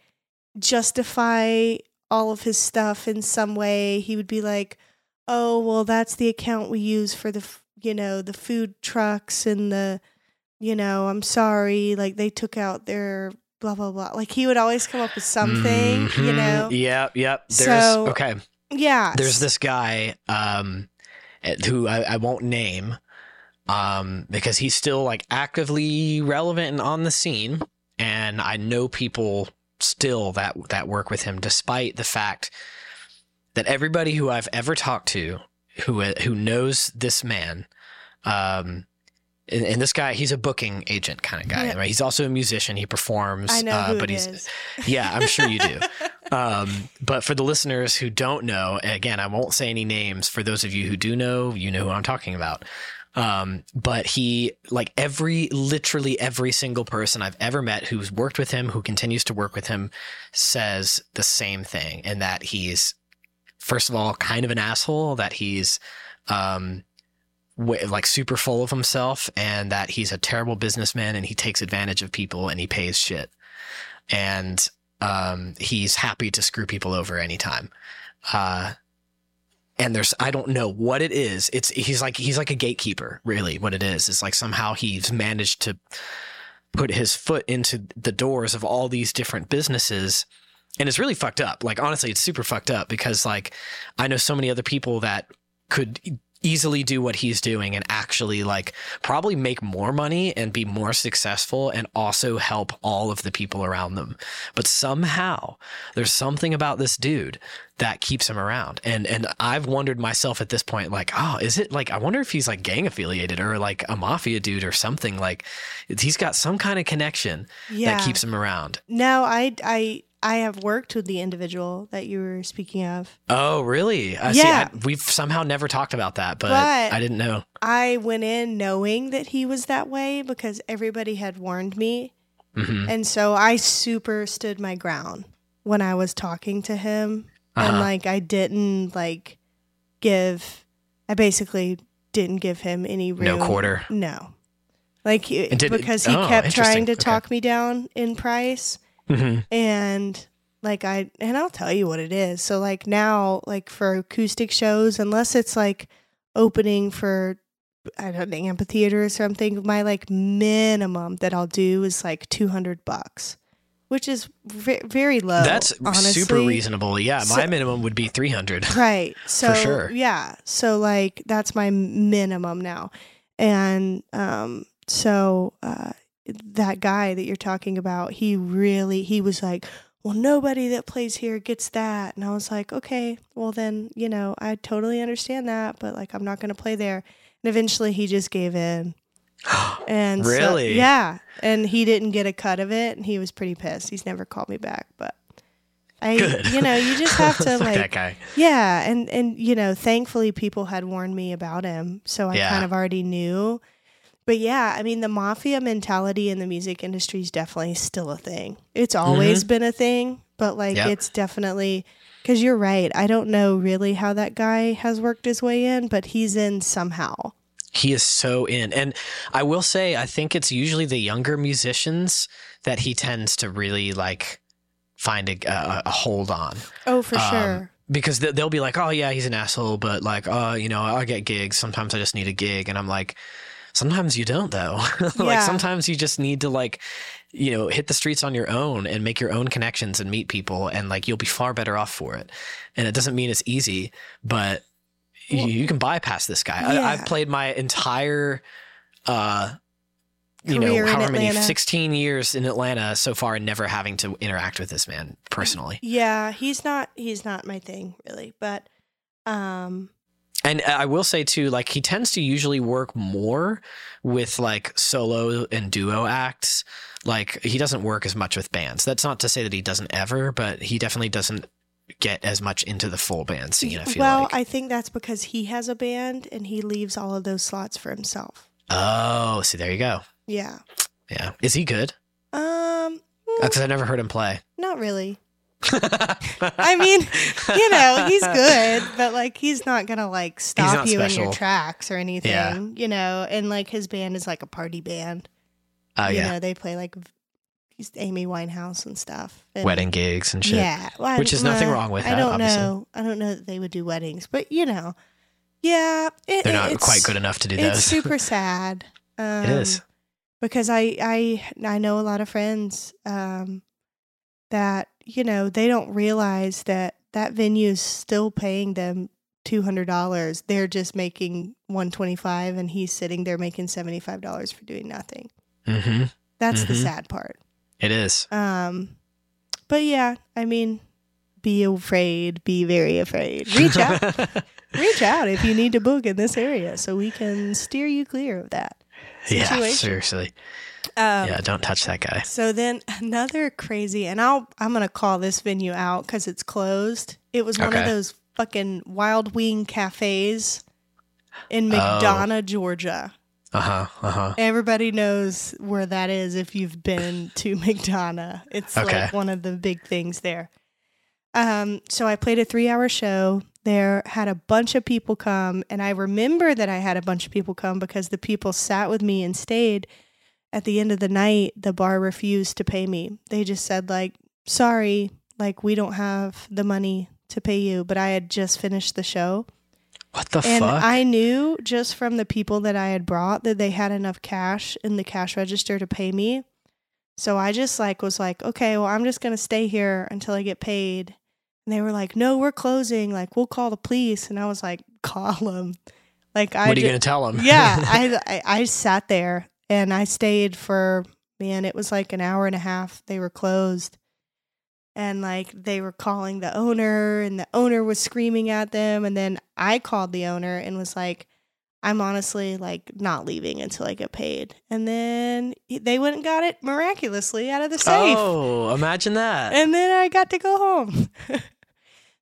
justify all of his stuff in some way he would be like oh well that's the account we use for the you know the food trucks and the you know i'm sorry like they took out their blah blah blah like he would always come up with something you Mhm. know Yep, yep. There's So- okay. yeah There's this guy um eh, who I, I won't name um because he's still like actively relevant and on the scene and I know people still that that work with him despite the fact that everybody who I've ever talked to who who knows this man um and, and this guy he's a booking agent kind of guy Yeah. right he's also a musician he performs i know uh, who but he's is. (laughs) yeah i'm sure you do (laughs) um, but for the listeners who don't know, again, I won't say any names. For those of you who do know, you know who I'm talking about. Um, but he, like every, literally every single person I've ever met who's worked with him, who continues to work with him, says the same thing, and that he's, first of all, kind of an asshole. That he's, um, wa- like super full of himself, and that he's a terrible businessman, and he takes advantage of people, and he pays shit, and um, he's happy to screw people over anytime. Uh, and there's I don't know what it is. It's he's like he's like a gatekeeper, really. What it is is like somehow he's managed to put his foot into the doors of all these different businesses. And it's really fucked up. Like honestly, it's super fucked up because like I know so many other people that could easily do what he's doing and actually like probably make more money and be more successful and also help all of the people around them. But somehow there's something about this dude that keeps him around. And and I've wondered myself at this point, like, oh, is it like I wonder if he's like gang affiliated or like a mafia dude or something. Like he's got some kind of connection yeah that keeps him around. no i i i have worked with the individual that you were speaking of Oh, really? I Yeah. see. I, we've somehow never talked about that, but, But- I didn't know. i went in knowing that he was that way because everybody had warned me hmm and so i super stood my ground when i was talking to him and Uh-huh. like i didn't like give i basically didn't give him any room. No quarter. no like did- because he oh, kept trying to Okay. talk me down in price hmm and like I and I'll tell you what it is. So like now like for acoustic shows unless it's like opening for I don't know amphitheater or something my like minimum that I'll do is like 200 bucks which is ve- very low That's honestly. super reasonable. Yeah, my minimum would be 300. Right. (laughs) So sure. yeah. So like that's my minimum now. And um so uh that guy that you're talking about, he really he was like, "Well, nobody that plays here gets that." And I was like, "Okay, well then, you know, I totally understand that, but like I'm not going to play there." And eventually he just gave in. (gasps) And so- Really? yeah. And he didn't get a cut of it and he was pretty pissed. He's never called me back, but I Good. you know, you just have (laughs) to like that guy. yeah, and and you know, thankfully people had warned me about him, so I Yeah. kind of already knew. But yeah, I mean, the mafia mentality in the music industry is definitely still a thing. It's always been a thing, but like Yep. it's definitely because you're right. I don't know really how that guy has worked his way in, but he's in somehow. He is so in. And I will say, I think it's usually the younger musicians that he tends to really like find a, a, a hold on. Oh, for Um, sure. Because they- they'll be like, oh, yeah, he's an asshole, but like, oh, you know, I get gigs. Sometimes I just need a gig. And I'm like, sometimes you don't, though. (laughs) like, Yeah. sometimes you just need to, like, you know, hit the streets on your own and make your own connections and meet people. And like, you'll be far better off for it. And it doesn't mean it's easy, but you, Well- you can bypass this guy. Yeah. I, I've played my entire, uh, you know, Career in however many, 16 years in Atlanta so far and never having to interact with this man personally. Yeah, he's not. He's not my thing really, but um, And uh, I will say too, like he tends to usually work more with like solo and duo acts. Like he doesn't work as much with bands. That's not to say that he doesn't ever, but he definitely doesn't get as much into the full band scene. I feel well, like. I think that's because he has a band and he leaves all of those slots for himself. oh, see, there you go. Yeah. Yeah, is he good? Um, uh, Because mm. I never heard him play. not really. I mean, you know, he's good, but like he's not gonna like stop you in your tracks or anything. Yeah. You know, and like his band is like a party band. Oh you yeah, know, they play like he's Amy Winehouse and stuff. And, wedding gigs and shit. Yeah, well, Which is nothing wrong with I that, don't obviously. know. I don't know that they would do weddings, but you know, yeah, it, They're not it's- quite good enough to do It's those. super (laughs) sad. Um, it is. because I I I know a lot of friends um, that you know they don't realize that that venue is still paying them two hundred dollars. They're just making one twenty five, and he's sitting there making seventy five dollars for doing nothing. hmm That's the Mhm. sad part. It is. Um, but yeah, I mean, be afraid, be very afraid. Reach out, (laughs) reach out if you need to book in this area, so we can steer you clear of that. yeah, seriously. Um, yeah, don't touch that guy. So then another crazy, and I'll I'm gonna call this venue out because it's closed. It was one of those fucking Wild Wing cafes in Oh. McDonough, Georgia. Uh huh. Uh huh. Everybody knows where that is if you've been to (laughs) McDonough. It's Okay. like one of the big things there. Um, so I played a three hour show there, had a bunch of people come, and I remember that I had a bunch of people come because the people sat with me and stayed. At the end of the night, the bar refused to pay me. They just said, like, sorry, like we don't have the money to pay you. But I had just finished the show. What the And fuck? I knew just from the people that I had brought that they had enough cash in the cash register to pay me. So I just like was like, okay, well, I'm just going to stay here until I get paid. And they were like, no, we're closing. Like, we'll call the police. And I was like, call them. Like, I what are you ju- gonna tell them? yeah, (laughs) I, I I sat there and I stayed for man, it was like an hour and a half. They were closed. And like they were calling the owner and the owner was screaming at them and then I called the owner and was like I'm honestly like not leaving until I get paid. And then they went and got it miraculously out of the safe. Oh, imagine that. And then I got to go home. (laughs)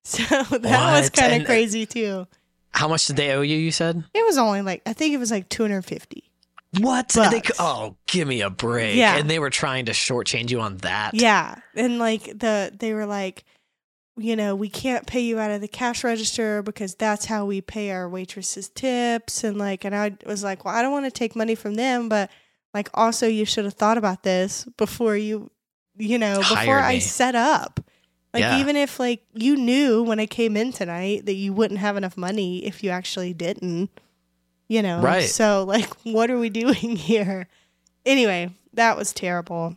so that was kind of uh, crazy too. How much did they owe you? You said. It was only like I think it was like 250. What? But- They, oh, give me a break. Yeah. And they were trying to shortchange you on that. Yeah, and like the they were like, you know, we can't pay you out of the cash register because that's how we pay our waitresses tips, and like, and I was like, well, I don't want to take money from them, but like, also you should have thought about this before you, you know, before I set up. Like Yeah. even if like you knew when I came in tonight that you wouldn't have enough money if you actually didn't, you know. Right. So like (laughs) what are we doing here? Anyway, that was terrible.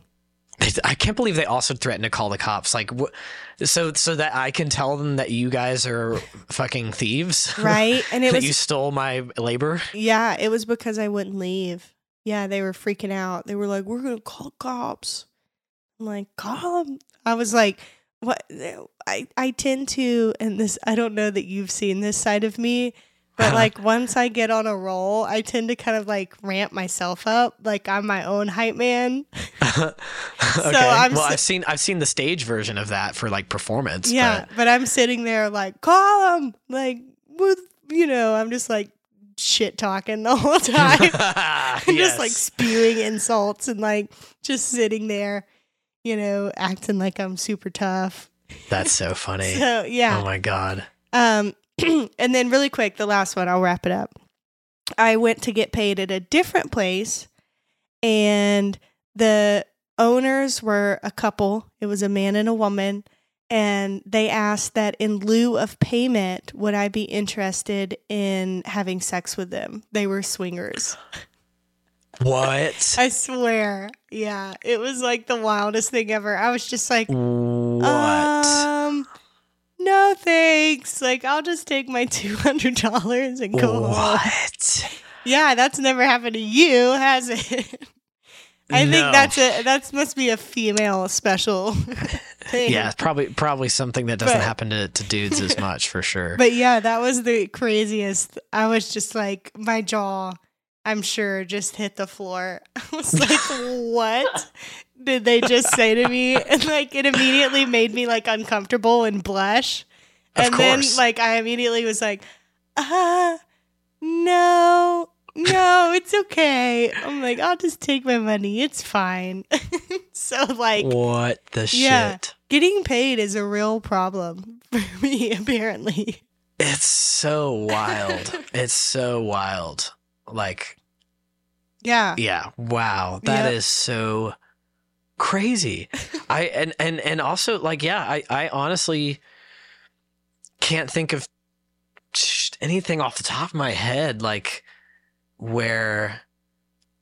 I can't believe they also threatened to call the cops. Like, wh- so so that I can tell them that you guys are fucking thieves, Right? (laughs) And it that was you stole my labor. Yeah, it was because I wouldn't leave. Yeah, they were freaking out. They were like, "We're gonna call cops." I'm like, "Call them." I was like, "What?" I I tend to, and this I don't know that you've seen this side of me, but (laughs) like once I get on a roll, I tend to kind of like ramp myself up, like I'm my own hype man. (laughs) okay. I'm well, s- I've seen I've seen the stage version of that for like performance. yeah, but I'm sitting there like, "Call them!" Like with you know, I'm just like shit talking the whole (laughs) time. But, and just like spewing insults and like just sitting there, you know, acting like I'm super tough. that's so funny. So yeah. Oh my god. Um (clears throat) and then really quick, the last one, I'll wrap it up. I went to get paid at a different place and the owners were a couple. It was a man and a woman. And they asked that in lieu of payment, would I be interested in having sex with them? They were swingers. What? (laughs) I swear. Yeah. It was like the wildest thing ever. I was just like, what? um, no thanks. Like, I'll just take my (laughs) $200 and go home. what? Yeah, that's never happened to you, has it? I No. think that's a that must be a female special (laughs) thing. Yeah, probably probably something that doesn't But- happen to, to dudes as much for sure. (laughs) But yeah, that was the craziest. I was just like, my jaw, I'm sure, just hit the floor. I was like, what did they just say to me? (laughs) And like, it immediately made me like uncomfortable and blush. Of and then like, I immediately was like, ah, no, no, it's okay. I'm like, I'll just take my money. It's fine. (laughs) so like, what the Yeah. shit? getting paid is a real problem for (laughs) me, apparently. It's so wild. it's so wild. Like, Yeah. yeah, wow. that is Yep. so crazy. (laughs) I and and and also like yeah, I I honestly can't think of anything off the top of my head like where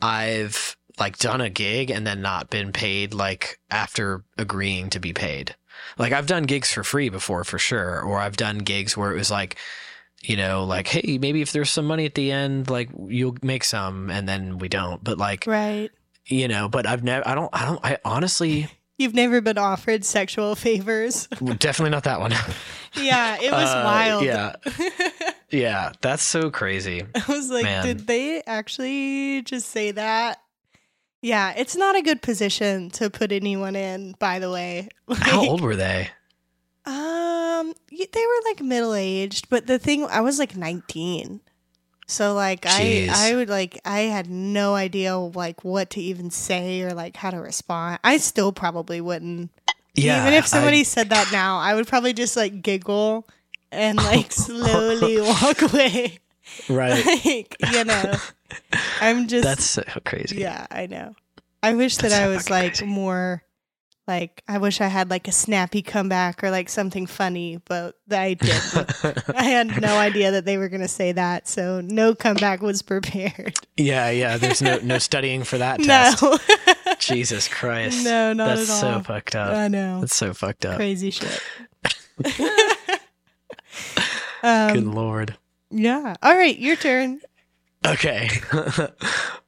I've like done a gig and then not been paid like after agreeing to be paid. Like I've done gigs for free before for sure or I've done gigs where it was like you know like hey maybe if there's some money at the end like you'll make some and then we don't but like Right. You know but I've never I don't I don't I honestly (laughs) You've never been offered sexual favors. (laughs) definitely not that one. (laughs) yeah, it was Uh, wild. Yeah. Yeah, that's so crazy. I was like, Man. did they actually just say that? Yeah, it's not a good position to put anyone in, by the way. How old were they? Um, they were like middle aged, but the thing I was like nineteen, so like Jeez. I I would like I had no idea like what to even say or like how to respond. I still probably wouldn't. Yeah. even if I- somebody said that now, I would probably just like giggle and (laughs) like slowly (laughs) walk away. right. (laughs) like you know, I'm just That's so crazy. yeah, I know. I wish that That's I was like crazy. more like I wish I had like a snappy comeback or like something funny, but I didn't. (laughs) I had no idea that they were going to say that, so no comeback was prepared. yeah, yeah. There's no no studying for that (laughs) test. no. (laughs) Jesus Christ. no, not That's at so all. fucked up. I know. That's so fucked up. Crazy shit. Good um, lord. yeah. All right, your turn. Okay.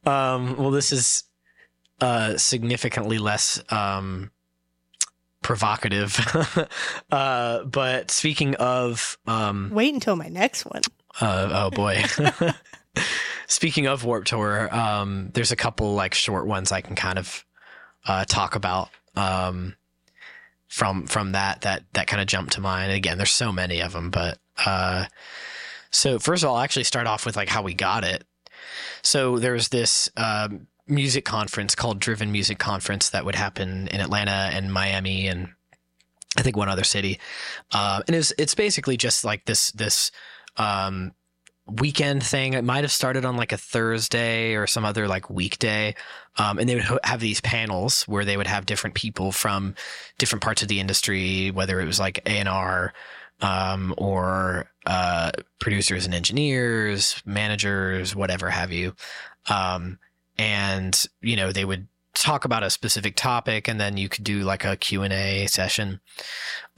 um, well, this is uh, significantly less um, provocative. (laughs) uh, but speaking of, um, Wait until my next one. uh, oh boy. (laughs) speaking of Warped Tour, um, there's a couple like short ones I can kind of uh, talk about. Um, from from that that that kind of jumped to mind. And again, there's so many of them, but uh, so first of all, I'll actually start off with like how we got it. So there's this um, music conference called Driven Music Conference that would happen in Atlanta and Miami and I think one other city. Uh, and it's it's basically just like this this um, weekend thing. It might have started on like a Thursday or some other like weekday. Um, and they would have these panels where they would have different people from different parts of the industry, whether it was like A and R, um, or uh, producers and engineers, managers, whatever have you. Um, and you know they would talk about a specific topic, and then you could do like a Q and A session.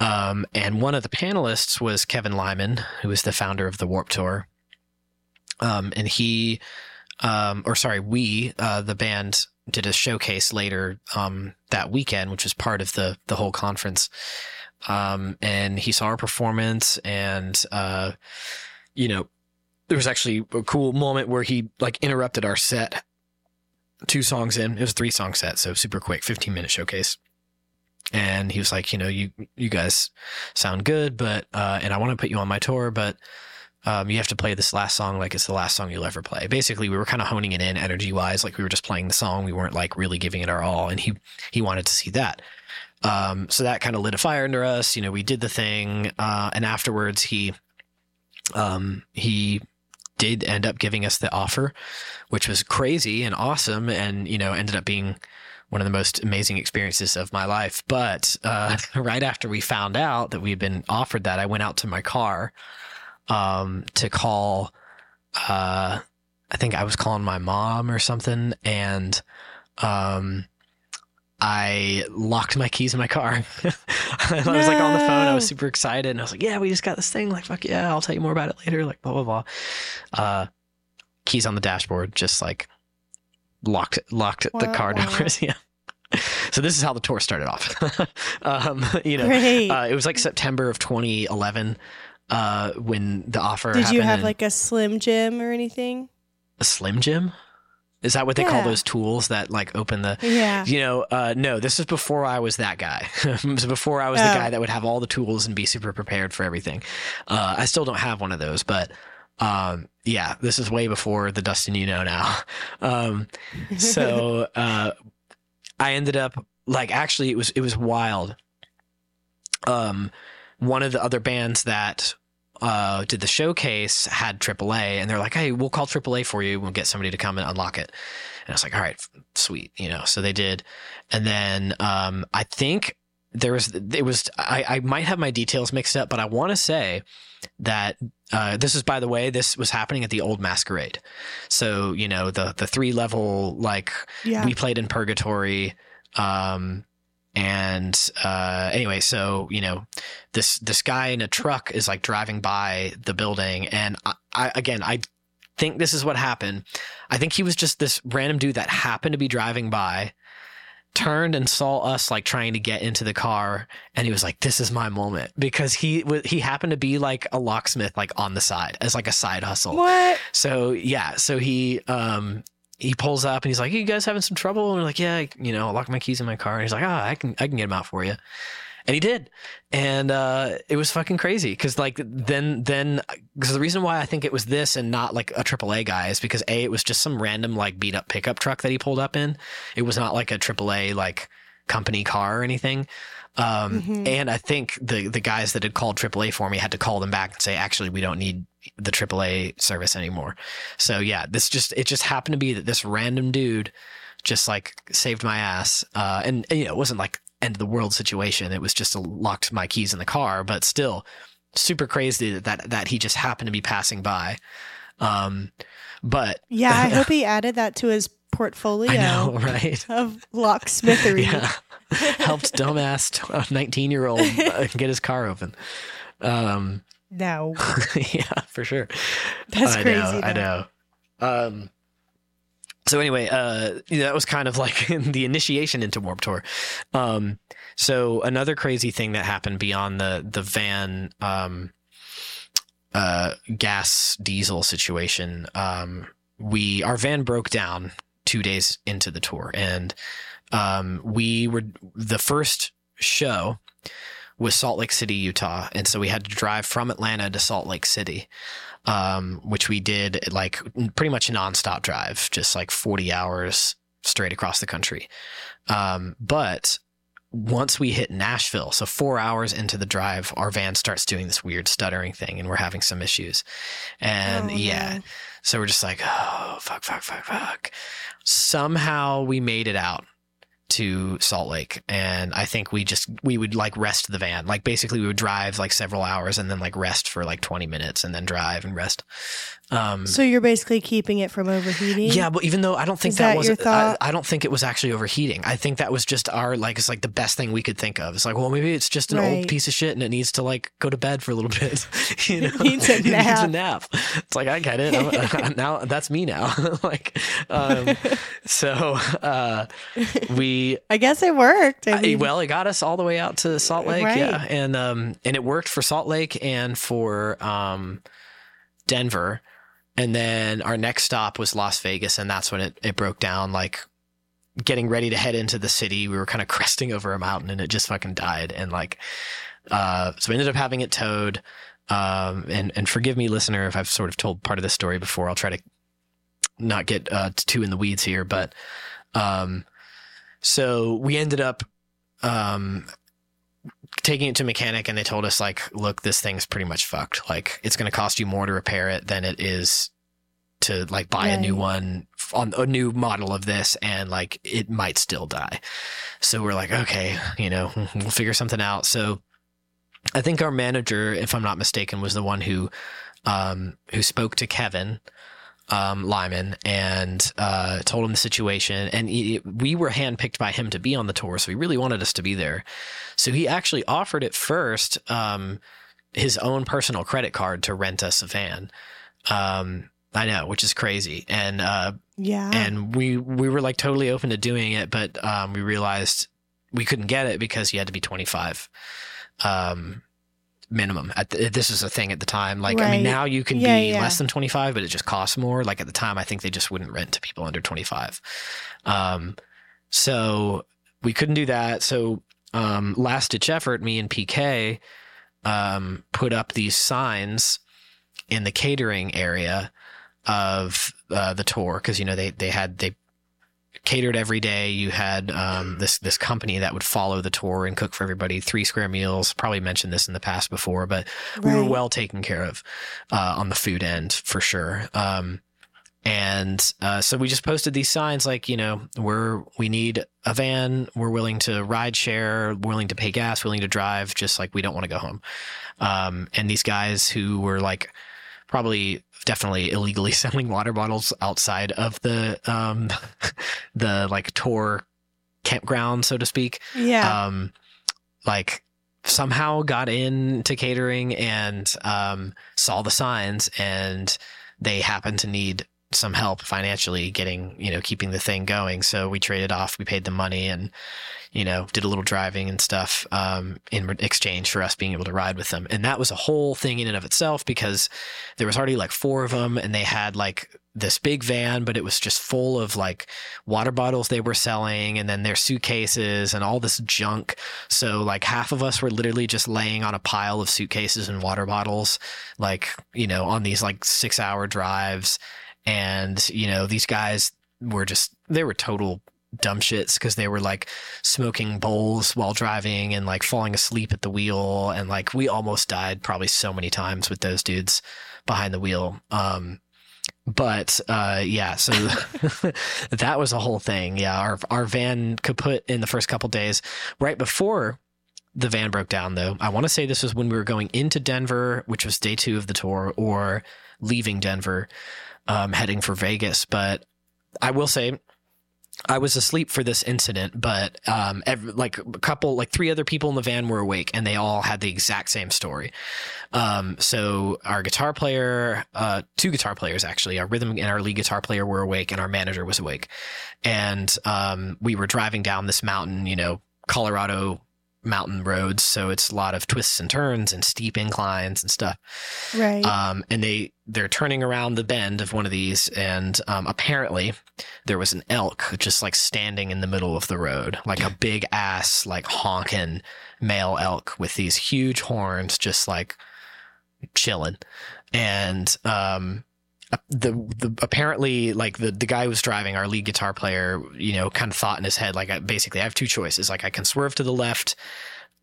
Um, and one of the panelists was Kevin Lyman, who is the founder of the Warped Tour. Um, and he, um, or sorry, we, uh, the band did a showcase later, um, that weekend, which was part of the, the whole conference. Um, and he saw our performance and, uh, you know, there was actually a cool moment where he like interrupted our set two songs in. It was a three song set, so super quick, 15 minute showcase. And he was like, you know, you, you guys sound good, but, uh, and I want to put you on my tour, but, um, you have to play this last song like it's the last song you'll ever play. Basically, we were kind of honing it in energy wise, like we were just playing the song. We weren't like really giving it our all, and he he wanted to see that. Um, so that kind of lit a fire under us. You know, we did the thing, uh, and afterwards he um, he did end up giving us the offer, which was crazy and awesome, and you know ended up being one of the most amazing experiences of my life. But uh, (laughs) right after we found out that we had been offered that, I went out to my car um, to call. Uh, I think I was calling my mom or something, and um, I locked my keys in my car. (laughs) I was like on the phone. I was super excited, and I was like, "Yeah, we just got this thing. Like, fuck yeah, I'll tell you more about it later." Like, blah blah blah. Uh, keys on the dashboard, just like locked locked the car doors. (laughs) Yeah. So this is how the tour started off. (laughs) um, you know, uh, it was like September of 2011 uh, when the offer. Did you have like a Slim Jim or anything? a Slim Jim? Is that what they call those tools that like open the? Yeah. You know, uh, no. This is before I was that guy. (laughs) before I was the Oh. guy that would have all the tools and be super prepared for everything. Uh, I still don't have one of those, but um, yeah, this is way before the Dustin you know now. (laughs) Um, so (laughs) uh, I ended up like actually it was it was wild. Um, one of the other bands that uh, did the showcase had AAA, and they're like, "Hey, we'll call AAA for you. We'll get somebody to come and unlock it." And I was like, "All right, sweet," you know. So they did, and then um, I think there was it was I, I might have my details mixed up, but I want to say that uh, this is by the way this was happening at the old masquerade so you know the the three level like Yeah. we played in purgatory um and uh anyway so you know this this guy in a truck is like driving by the building. And I, I again i think this is what happened. I think he was just this random dude that happened to be driving by turned and saw us like trying to get into the car. And he was like this is my moment. Because he he happened to be like a locksmith like on the side as like a side hustle. What? so yeah, so he um he pulls up and he's like, "You guys having some trouble?" And we're like, "Yeah, you know, I locked my keys in my car." And he's like, "Ah, I can I can get them out for you." And he did, and uh, it was fucking crazy because like then then because the reason why I think it was this and not like a AAA guy is because a it was just some random like beat up pickup truck that he pulled up in. It was not like a AAA like company car or anything. Um, Mhm. And I think the the guys that had called AAA for me had to call them back and say, actually, we don't need the AAA service anymore. So yeah, this just it just happened to be that this random dude just like saved my ass. Uh, and, and, you know, it wasn't like end of the world situation. It was just a locked my keys in the car, but still super crazy that that, that he just happened to be passing by. Um, but Yeah, I (laughs) hope he added that to his portfolio know, (laughs) right? of locksmithery. Yeah. (laughs) Helped dumbass 19 year old (laughs) get his car open. Um, No, yeah, for sure. that's I crazy. Know, I know. Um, so anyway, uh, you know, that was kind of like the initiation into Warped Tour. Um, so another crazy thing that happened beyond the the van um, uh, gas diesel situation, um, we our van broke down two days into the tour, and um, we were the first show was Salt Lake City, Utah, and so we had to drive from Atlanta to Salt Lake City um, which we did like pretty much a nonstop drive, just like 40 hours straight across the country. Um, but once we hit Nashville, so four hours into the drive, our van starts doing this weird stuttering thing and we're having some issues. And Oh, yeah, no. So we're just like, oh, fuck, fuck, fuck, fuck. Somehow we made it out to Salt Lake. And I think we just, we would like rest the van. Like basically we would drive like several hours and then like rest for like 20 minutes and then drive and rest. Um, So you're basically keeping it from overheating. yeah, but even though I don't think Is that, that was? I, I don't think it was actually overheating. I think that was just our like it's like the best thing we could think of. It's like, well, maybe it's just an old piece of shit and it needs to like go to bed for a little bit. (laughs) you (laughs) know, It needs a (laughs) It needs a nap. nap. It's like I get it. I'm- now that's me now. like, um, so uh, we I guess it worked. I I- mean, well, it got us all the way out to Salt Lake, Right. yeah, and um, and it worked for Salt Lake and for um, Denver, and then our next stop was Las Vegas, and that's when it it broke down. Like getting ready to head into the city, we were kind of (laughs) cresting over a mountain, and it just fucking died, and like, uh, so we ended up having it towed. Um, and and forgive me, listener, if I've sort of told part of this story before. I'll try to not get uh, too in the weeds here, but um, so we ended up um taking it to mechanic and they told us like look this thing's pretty much fucked. Like it's going to cost you more to repair it than it is to like buy a new one on a new model of this and like it might still die. So we're like okay you know (laughs) we'll figure something out. So i think our manager if i'm not mistaken was the one who um who spoke to kevin um, Lyman and uh, told him the situation. And he, we were handpicked by him to be on the tour, so he really wanted us to be there. So he actually offered at first um, his own personal credit card to rent us a van. Um, I know, which is crazy. And uh, Yeah. and we we were like totally open to doing it, but um, we realized we couldn't get it because you had to be 25 um, minimum. At the, this is a thing at the time. Like I mean, now you can Yeah, be yeah. less than 25, but it just costs more. Like at the time, I think they just wouldn't rent to people under 25. Um, so we couldn't do that. So um, last ditch effort, me and PK um, put up these signs in the catering area of uh, the tour because you know they they had they catered every day. You had um, this this company that would follow the tour and cook for everybody. Three square meals. Probably mentioned this in the past before, but we were well taken care of uh, on the food end for sure. Um, and uh, so we just posted these signs like you know we're we need a van we're willing to ride share willing to pay gas willing to drive just like we don't want to go home um, and these guys who were like probably definitely illegally (laughs) selling water bottles outside of the um, (laughs) the like tour campground so to speak yeah. um, like somehow got into catering and um, saw the signs and they happened to need some help financially getting you know keeping the thing going so we traded off we paid them money and you know did a little driving and stuff um, in exchange for us being able to ride with them. And that was a whole thing in and of itself because there was already like four of them and they had like this big van but it was just full of like water bottles they were selling and then their suitcases and all this junk. So like half of us were literally just laying on a pile of suitcases and water bottles like you know on these like 6 hour drives. And you know these guys were just they were total dumb shits because they were like smoking bowls while driving and like falling asleep at the wheel. And like we almost died probably so many times with those dudes behind the wheel. Um but uh yeah so (laughs) that was a whole thing. Yeah our our van kaput in the first couple days. Right before the van broke down though i want to say this was when we were going into denver which was day two of the tour or leaving denver um heading for vegas. But i will say I was asleep for this incident, but um, every, like a couple, like three other people in the van were awake, and they all had the exact same story. Um, so our guitar player, uh, two guitar players actually, our rhythm and our lead guitar player were awake, and our manager was awake, and um, we were driving down this mountain, you know, Colorado mountain roads, so it's a lot of twists and turns and steep inclines and stuff right. um, and they they're turning around the bend of one of these, and um, apparently there was an elk just like standing in the middle of the road, like a big ass, like honking male elk with these huge horns, just like chilling, and um. The the apparently like the the guy who was driving our lead guitar player you know kind of thought in his head like I, basically I have two choices like I can swerve to the left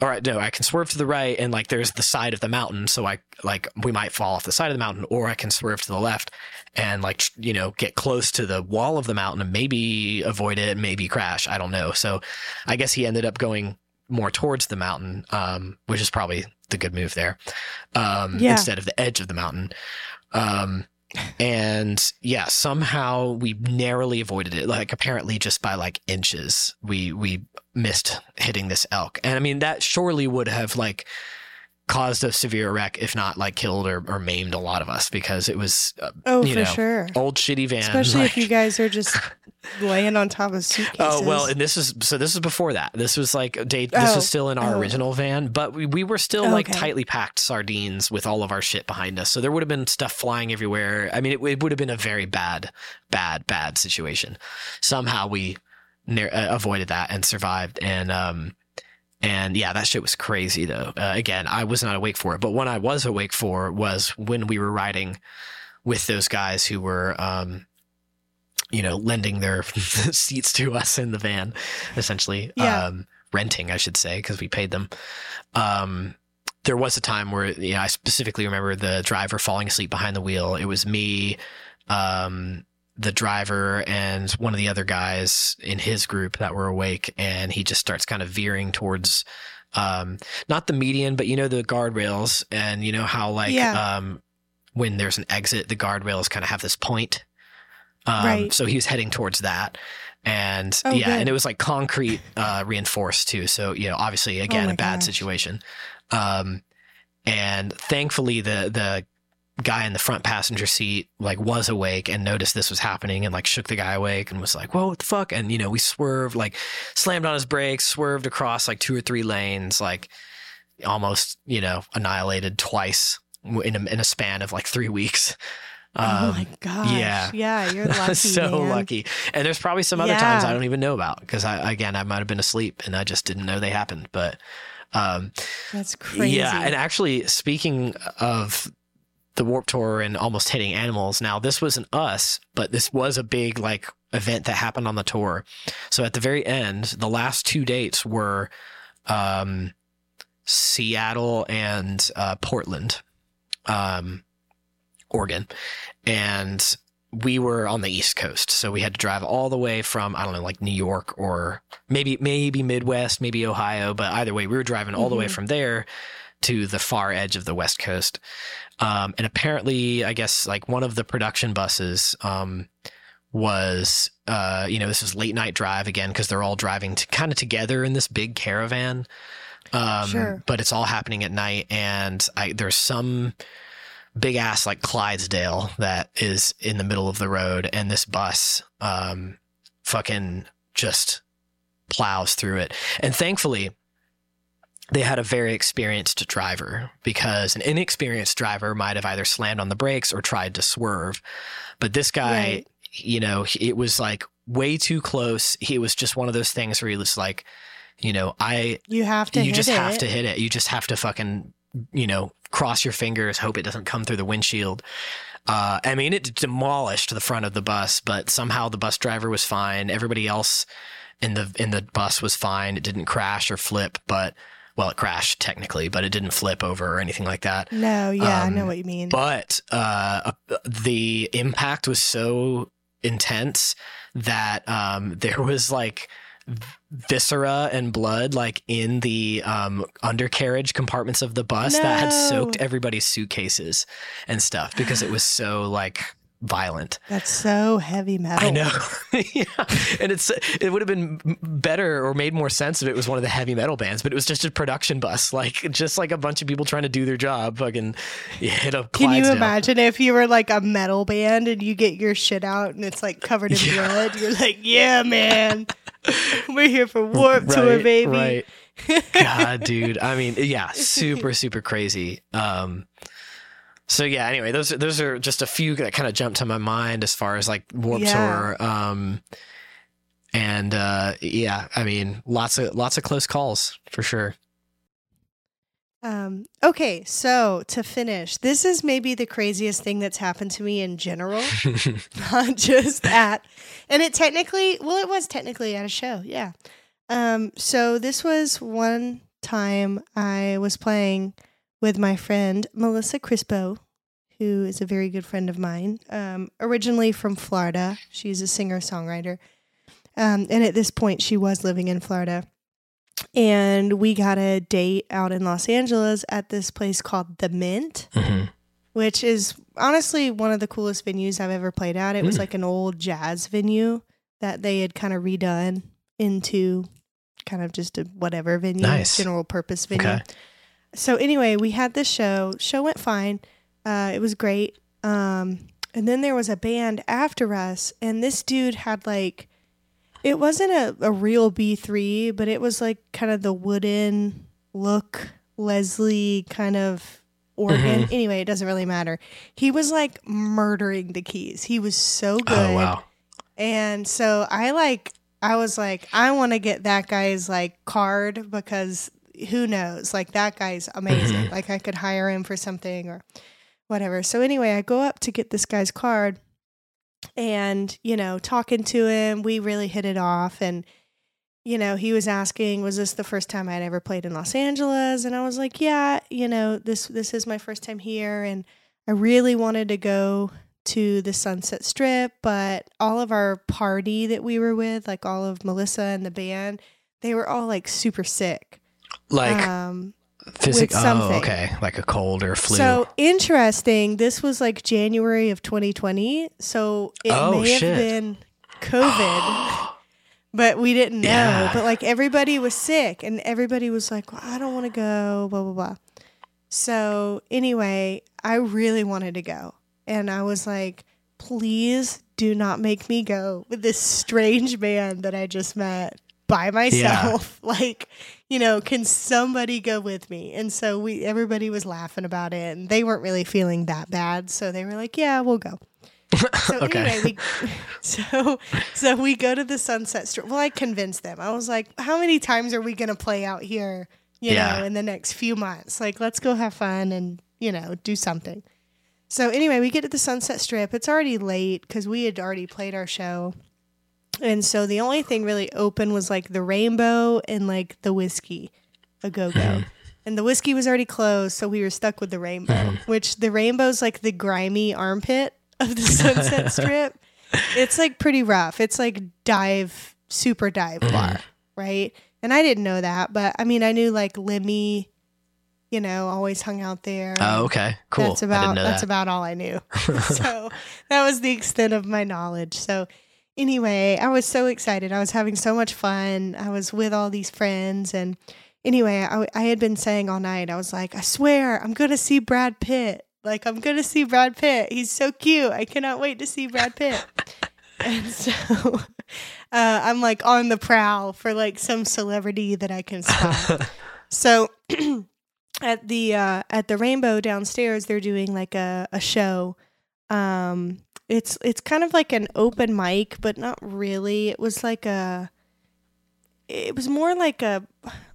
all right, no, I can swerve to the right and like there's the side of the mountain, so I like we might fall off the side of the mountain, or I can swerve to the left and like you know get close to the wall of the mountain and maybe avoid it, maybe crash. I don't know. So I guess he ended up going more towards the mountain, um, which is probably the good move there, um, Yeah. instead of the edge of the mountain. Um, and yeah, somehow we narrowly avoided it. Like apparently just by like inches, we we missed hitting this elk. And I mean that surely would have like caused a severe wreck, if not like killed or, or maimed a lot of us because it was uh, oh, you for know, sure. old shitty van. Especially if you guys are just (laughs) laying on top of suitcases. Oh well, and this is so. This is before that. This was like day. This Oh. was still in our Oh. original van, but we, we were still like Okay. tightly packed sardines with all of our shit behind us. So there would have been stuff flying everywhere. I mean, it, it would have been a very bad, bad, bad situation. Somehow we uh, avoided that and survived. And um, and yeah, that shit was crazy though. Uh, again, I was not awake for it, but when I was awake for was when we were riding with those guys who were um you know, lending their (laughs) seats to us in the van, essentially. Yeah. Um, renting, I should say, because we paid them. Um, there was a time where, you know, I specifically remember the driver falling asleep behind the wheel. It was me, um, the driver, and one of the other guys in his group that were awake, and he just starts kind of veering towards, um, not the median, but you know, the guardrails, and you know how, like, Yeah. um, when there's an exit, the guardrails kind of have this point. Um, Right. So he was heading towards that. And Oh, yeah, good. and it was like concrete uh, reinforced too. So, you know, obviously, again, Oh a bad gosh. situation. Um, and thankfully, the, the guy in the front passenger seat like was awake and noticed this was happening and like shook the guy awake and was like, "Whoa, what the fuck?" And you know, we swerved, like slammed on his brakes, swerved across like two or three lanes, like almost you know annihilated twice in a, in a span of like three weeks. oh Um, my gosh. yeah. Yeah, you're (laughs) lucky. so man. lucky. And there's probably some other times I don't even know about because I again I might have been asleep and I just didn't know they happened. But um, That's crazy. yeah, and actually speaking of the Warped Tour and almost hitting animals, now this wasn't us, but this was a big like event that happened on the tour. So at the very end, the last two dates were um, Seattle and uh, Portland, um, Oregon, and we were on the East Coast, so we had to drive all the way from I don't know, like New York or maybe maybe Midwest, maybe Ohio, but either way, we were driving all the way Mhm. from there to the far edge of the West Coast. Um, and apparently, I guess like one of the production buses um, was, uh, you know, this was late night drive again because they're all driving to, kind of together in this big caravan. Um, Sure. But it's all happening at night, and I, there's some big ass like Clydesdale that is in the middle of the road, and this bus, um, fucking just plows through it. And thankfully, they had a very experienced driver because an inexperienced driver might have either slammed on the brakes or tried to swerve. But this guy, Right. you know, it was like way too close. He was just one of those things where he was like, you know, I you have to you hit just it. have to hit it. You just have to fucking, you know, cross your fingers, hope it doesn't come through the windshield. Uh, I mean, it demolished the front of the bus, but somehow the bus driver was fine. Everybody else in the in the bus was fine. It didn't crash or flip, but well, it crashed technically, but it didn't flip over or anything like that. No, yeah, I know Um, what you mean. But uh, the impact was so intense that um, (laughs) there was like viscera and blood like in the um, undercarriage compartments of the bus that had soaked everybody's suitcases and stuff because it was so like violent. That's so heavy metal. I know. (laughs) yeah. And it's it would have been better or made more sense if it was one of the heavy metal bands, but it was just a production bus, like just like a bunch of people trying to do their job, fucking hit a Can you imagine if you were like a metal band and you get your shit out and it's like covered in Yeah. blood? You're like, yeah, man, we're here for Warped Tour, baby. Right. (laughs) God, dude. I mean, yeah, super, super crazy. Um, so yeah. Anyway, those are, those are just a few that kind of jumped to my mind as far as like Warped Yeah. Tour. Um, and uh, yeah, I mean, lots of lots of close calls for sure. Um, okay, so to finish, this is maybe the craziest thing that's happened to me in general, (laughs) (laughs) not just that and it technically, well, it was technically at a show, yeah. Um, so this was one time I was playing with my friend Melissa Crispo, who is a very good friend of mine, um, originally from Florida. She's a singer songwriter, um, and at this point, she was living in Florida and we got a date out in Los Angeles at this place called The Mint, Mhm. which is honestly one of the coolest venues I've ever played at. It was Mm. like an old jazz venue that they had kind of redone into kind of just a whatever venue, Nice. general purpose venue. Okay. So anyway, we had this show. Show went fine. Uh, it was great. Um, and then there was a band after us, and this dude had like, it wasn't a, a real B three, but it was like kind of the wooden look Leslie kind of organ. Anyway, it doesn't really matter. He was like murdering the keys. He was so good. Oh wow. And so I like I was like I want to get that guy's like card because who knows? Like that guy's amazing. Mm-hmm. Like I could hire him for something or whatever. So anyway, I go up to get this guy's card and, you know, talking to him, we really hit it off and you know, he was asking, was this the first time I'd ever played in Los Angeles? And I was like, yeah, you know, this this is my first time here and I really wanted to go to the Sunset Strip, but all of our party that we were with, like all of Melissa and the band, they were all like super sick. Like um, physic. with Oh, okay. Like a cold or flu. so interesting. This was like January of 2020, so it Oh, may have been COVID. (gasps) But we didn't know. Yeah. But like everybody was sick and everybody was like, well, I don't want to go, blah, blah, blah. So anyway, I really wanted to go. And I was like, please do not make me go with this strange man that I just met by myself. (laughs) Like, you know, can somebody go with me? And so we everybody was laughing about it and they weren't really feeling that bad. So they were like, Yeah, we'll go. (laughs) So Okay. anyway, we (laughs) so so we go to the Sunset Strip. Well, I convinced them. I was like, "How many times are we going to play out here? You Yeah. know, in the next few months? Like, let's go have fun and you know do something." So anyway, we get to the Sunset Strip. It's already late because we had already played our show, and so the only thing really open was like the Rainbow and like the whiskey, a go go. Hmm. And the whiskey was already closed, so we were stuck with the rainbow, hmm. which the rainbow's like the grimy armpit of the Sunset (laughs) Strip. It's like pretty rough. It's like dive, super dive hmm. bar, right? And I didn't know that, but I mean, I knew like Lemmy, you know, always hung out there. Oh, okay. Cool. That's I about didn't know that's that. about all I knew. (laughs) so that was the extent of my knowledge. So anyway, I was so excited. I was having so much fun. I was with all these friends and anyway, I, I had been saying all night. I was like, I swear, I'm going to see Brad Pitt. Like I'm going to see Brad Pitt. He's so cute. I cannot wait to see Brad Pitt. (laughs) and so (laughs) uh, I'm like on the prowl for like some celebrity that I can spot. (laughs) so (clears throat) at the uh, at the Rainbow downstairs, they're doing like a, a show. Um, it's it's kind of like an open mic, but not really. It was like a. It was more like a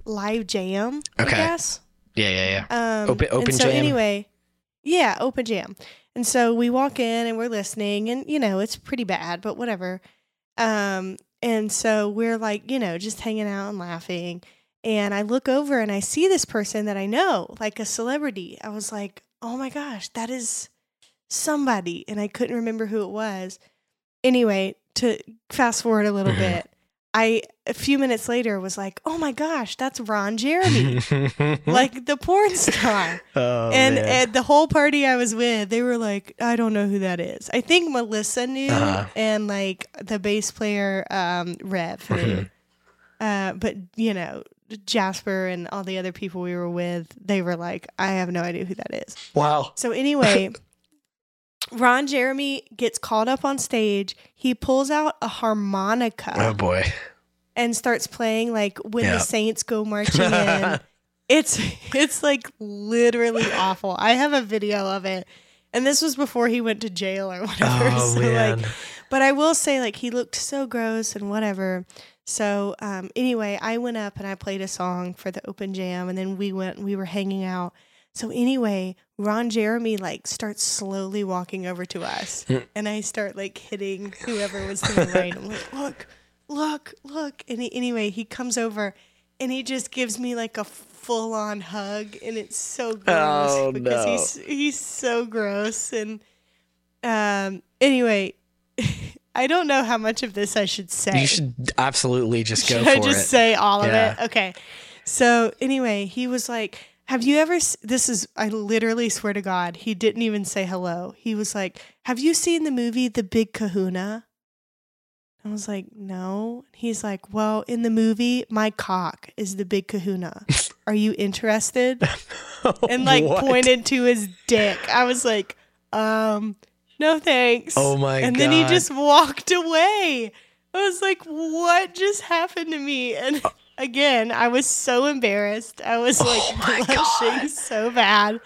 live jam, Okay. I guess. yeah, yeah, yeah. Um, Open- open and so jam? Anyway, yeah, open jam. And so we walk in and we're listening, and you know it's pretty bad, but whatever. Um, and so we're like, you know, just hanging out and laughing. And I look over and I see this person that I know, like a celebrity. I was like, oh my gosh, that is somebody, and I couldn't remember who it was. Anyway, to fast forward a little (laughs) bit, I a few minutes later was like, oh my gosh, that's Ron Jeremy (laughs) like the porn star. (laughs) oh, and, man. and the whole party I was with, they were like, I don't know who that is. I think Melissa knew, Uh-huh. and like the bass player, um, Rev. Mhm. Uh, but you know, Jasper and all the other people we were with, they were like, I have no idea who that is. wow. So anyway, Ron Jeremy gets called up on stage. He pulls out a harmonica Oh boy. and starts playing like when Yeah. the saints go marching (laughs) in. It's it's like literally awful. I have a video of it. And this was before he went to jail or whatever. Oh so man. like but I will say like he looked so gross and whatever. So um anyway, I went up and I played a song for the open jam and then we went and we were hanging out. So anyway, Ron Jeremy like starts slowly walking over to us Hmm. and I start like hitting whoever was to (laughs) the right. I'm like, look, look, look. And he, anyway, he comes over and he just gives me like a full on hug and it's so gross Oh, because no. he's he's so gross and um anyway (laughs) I don't know how much of this I should say. you should absolutely just (laughs) go Should for I just it. say all Yeah. of it? Okay. So anyway, he was like, "Have you ever?" This is I literally swear to God, he didn't even say hello. He was like, "Have you seen the movie The Big Kahuna?" I was like, "No." He's like, "Well, in the movie, my cock is the Big Kahuna. Are you interested?" (laughs) And like What? pointed to his dick. I was like, "Um, no thanks." Oh my god. and god. then he just walked away. I was like, what just happened to me? And again, I was so embarrassed. I was oh like (laughs) Oh (laughs) blushing God. so bad.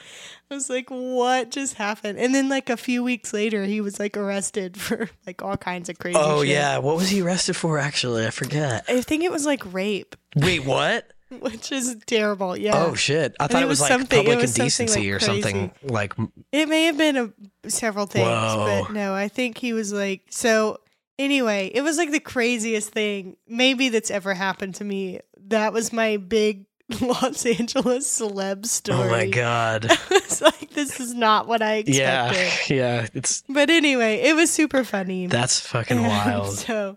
I was like, what just happened? And then like a few weeks later, he was like arrested (laughs) for like all kinds of crazy Oh shit. yeah. What was he arrested for? Actually, I forget. I think it was like rape, Wait, what? which is terrible. Yeah. Oh shit! I thought it it was, was like something- public was something, indecency like, or something like. It may have been a, several things, Whoa. but no, I think he was like so. Anyway, it was like the craziest thing maybe that's ever happened to me. That was my big (laughs) Los Angeles celeb story. Oh my god! (laughs) it's like this is not what I expected. yeah. Yeah, it's But anyway, it was super funny. that's fucking And (laughs) wild. So,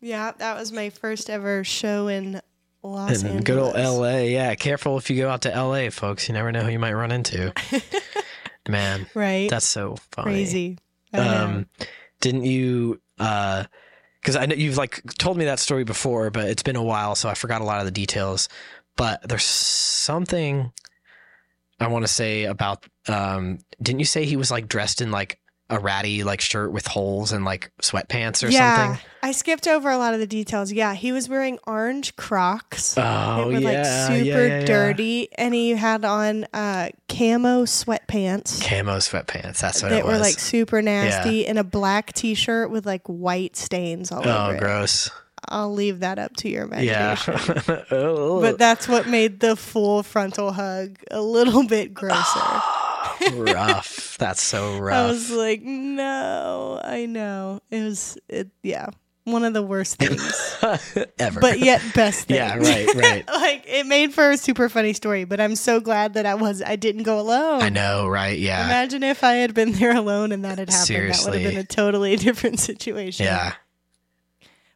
yeah, that was my first ever show in Los And Angeles. good old L.A. Yeah, careful if you go out to L.A., folks. You never know who you might run into. Man, right? that's so funny. crazy. I know. Um, didn't you? Because I know you've like told me that story before, but it's been a while, so I forgot a lot of the details. But there's something I want to say about um didn't you say he was like dressed in like a ratty like shirt with holes and like sweatpants or yeah, something? I skipped over a lot of the details. Yeah, he was wearing orange Crocs. Oh they were yeah, like yeah, super yeah, yeah. dirty, and he had on uh, camo sweatpants Camo sweatpants. That's what that it was. That were like super nasty, and a black T-shirt with like white stains all oh, over it. gross. I'll leave that up to your Yeah. imagination. (laughs) Oh. but that's what made the full frontal hug a little bit grosser. (gasps) (laughs) rough. That's so rough. (laughs) I was like, no, I know. It was, it, yeah, one of the worst (laughs) things, Ever. but yet best thing. (laughs) Yeah, right, right. like it made for a super funny story, but I'm so glad that I was, I didn't go alone. I know, right? Yeah. Imagine if I had been there alone and that had happened. That would have been a totally different situation. Yeah.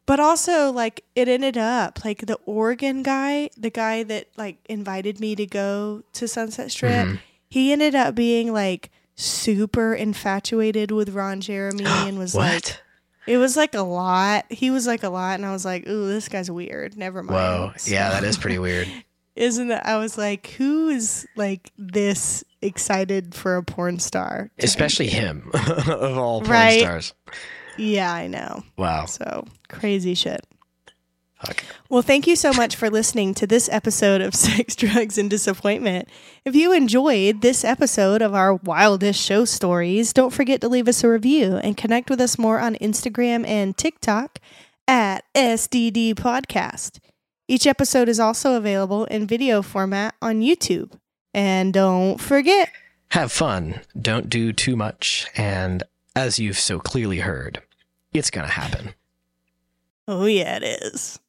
But also, like, it ended up like the organ guy, the guy that like invited me to go to Sunset Strip, Mhm. He ended up being like super infatuated with Ron Jeremy (gasps) and was like, it was like a lot. He was like a lot, and I was like, ooh, this guy's weird. Never mind. Whoa. Yeah, that is pretty weird. (laughs) Isn't that? I was like, who is like this excited for a porn star? Especially him (laughs) of all porn Right. stars. Yeah, I know. Wow. So crazy shit. Well, thank you so much for listening to this episode of (laughs) Sex, Drugs, and Disappointment. If you enjoyed this episode of our wildest show stories, don't forget to leave us a review and connect with us more on Instagram and TikTok at SDD Podcast. Each episode is also available in video format on YouTube. And don't forget, Have fun. Don't do too much. And as you've so clearly heard, it's going to happen. oh, yeah, it is.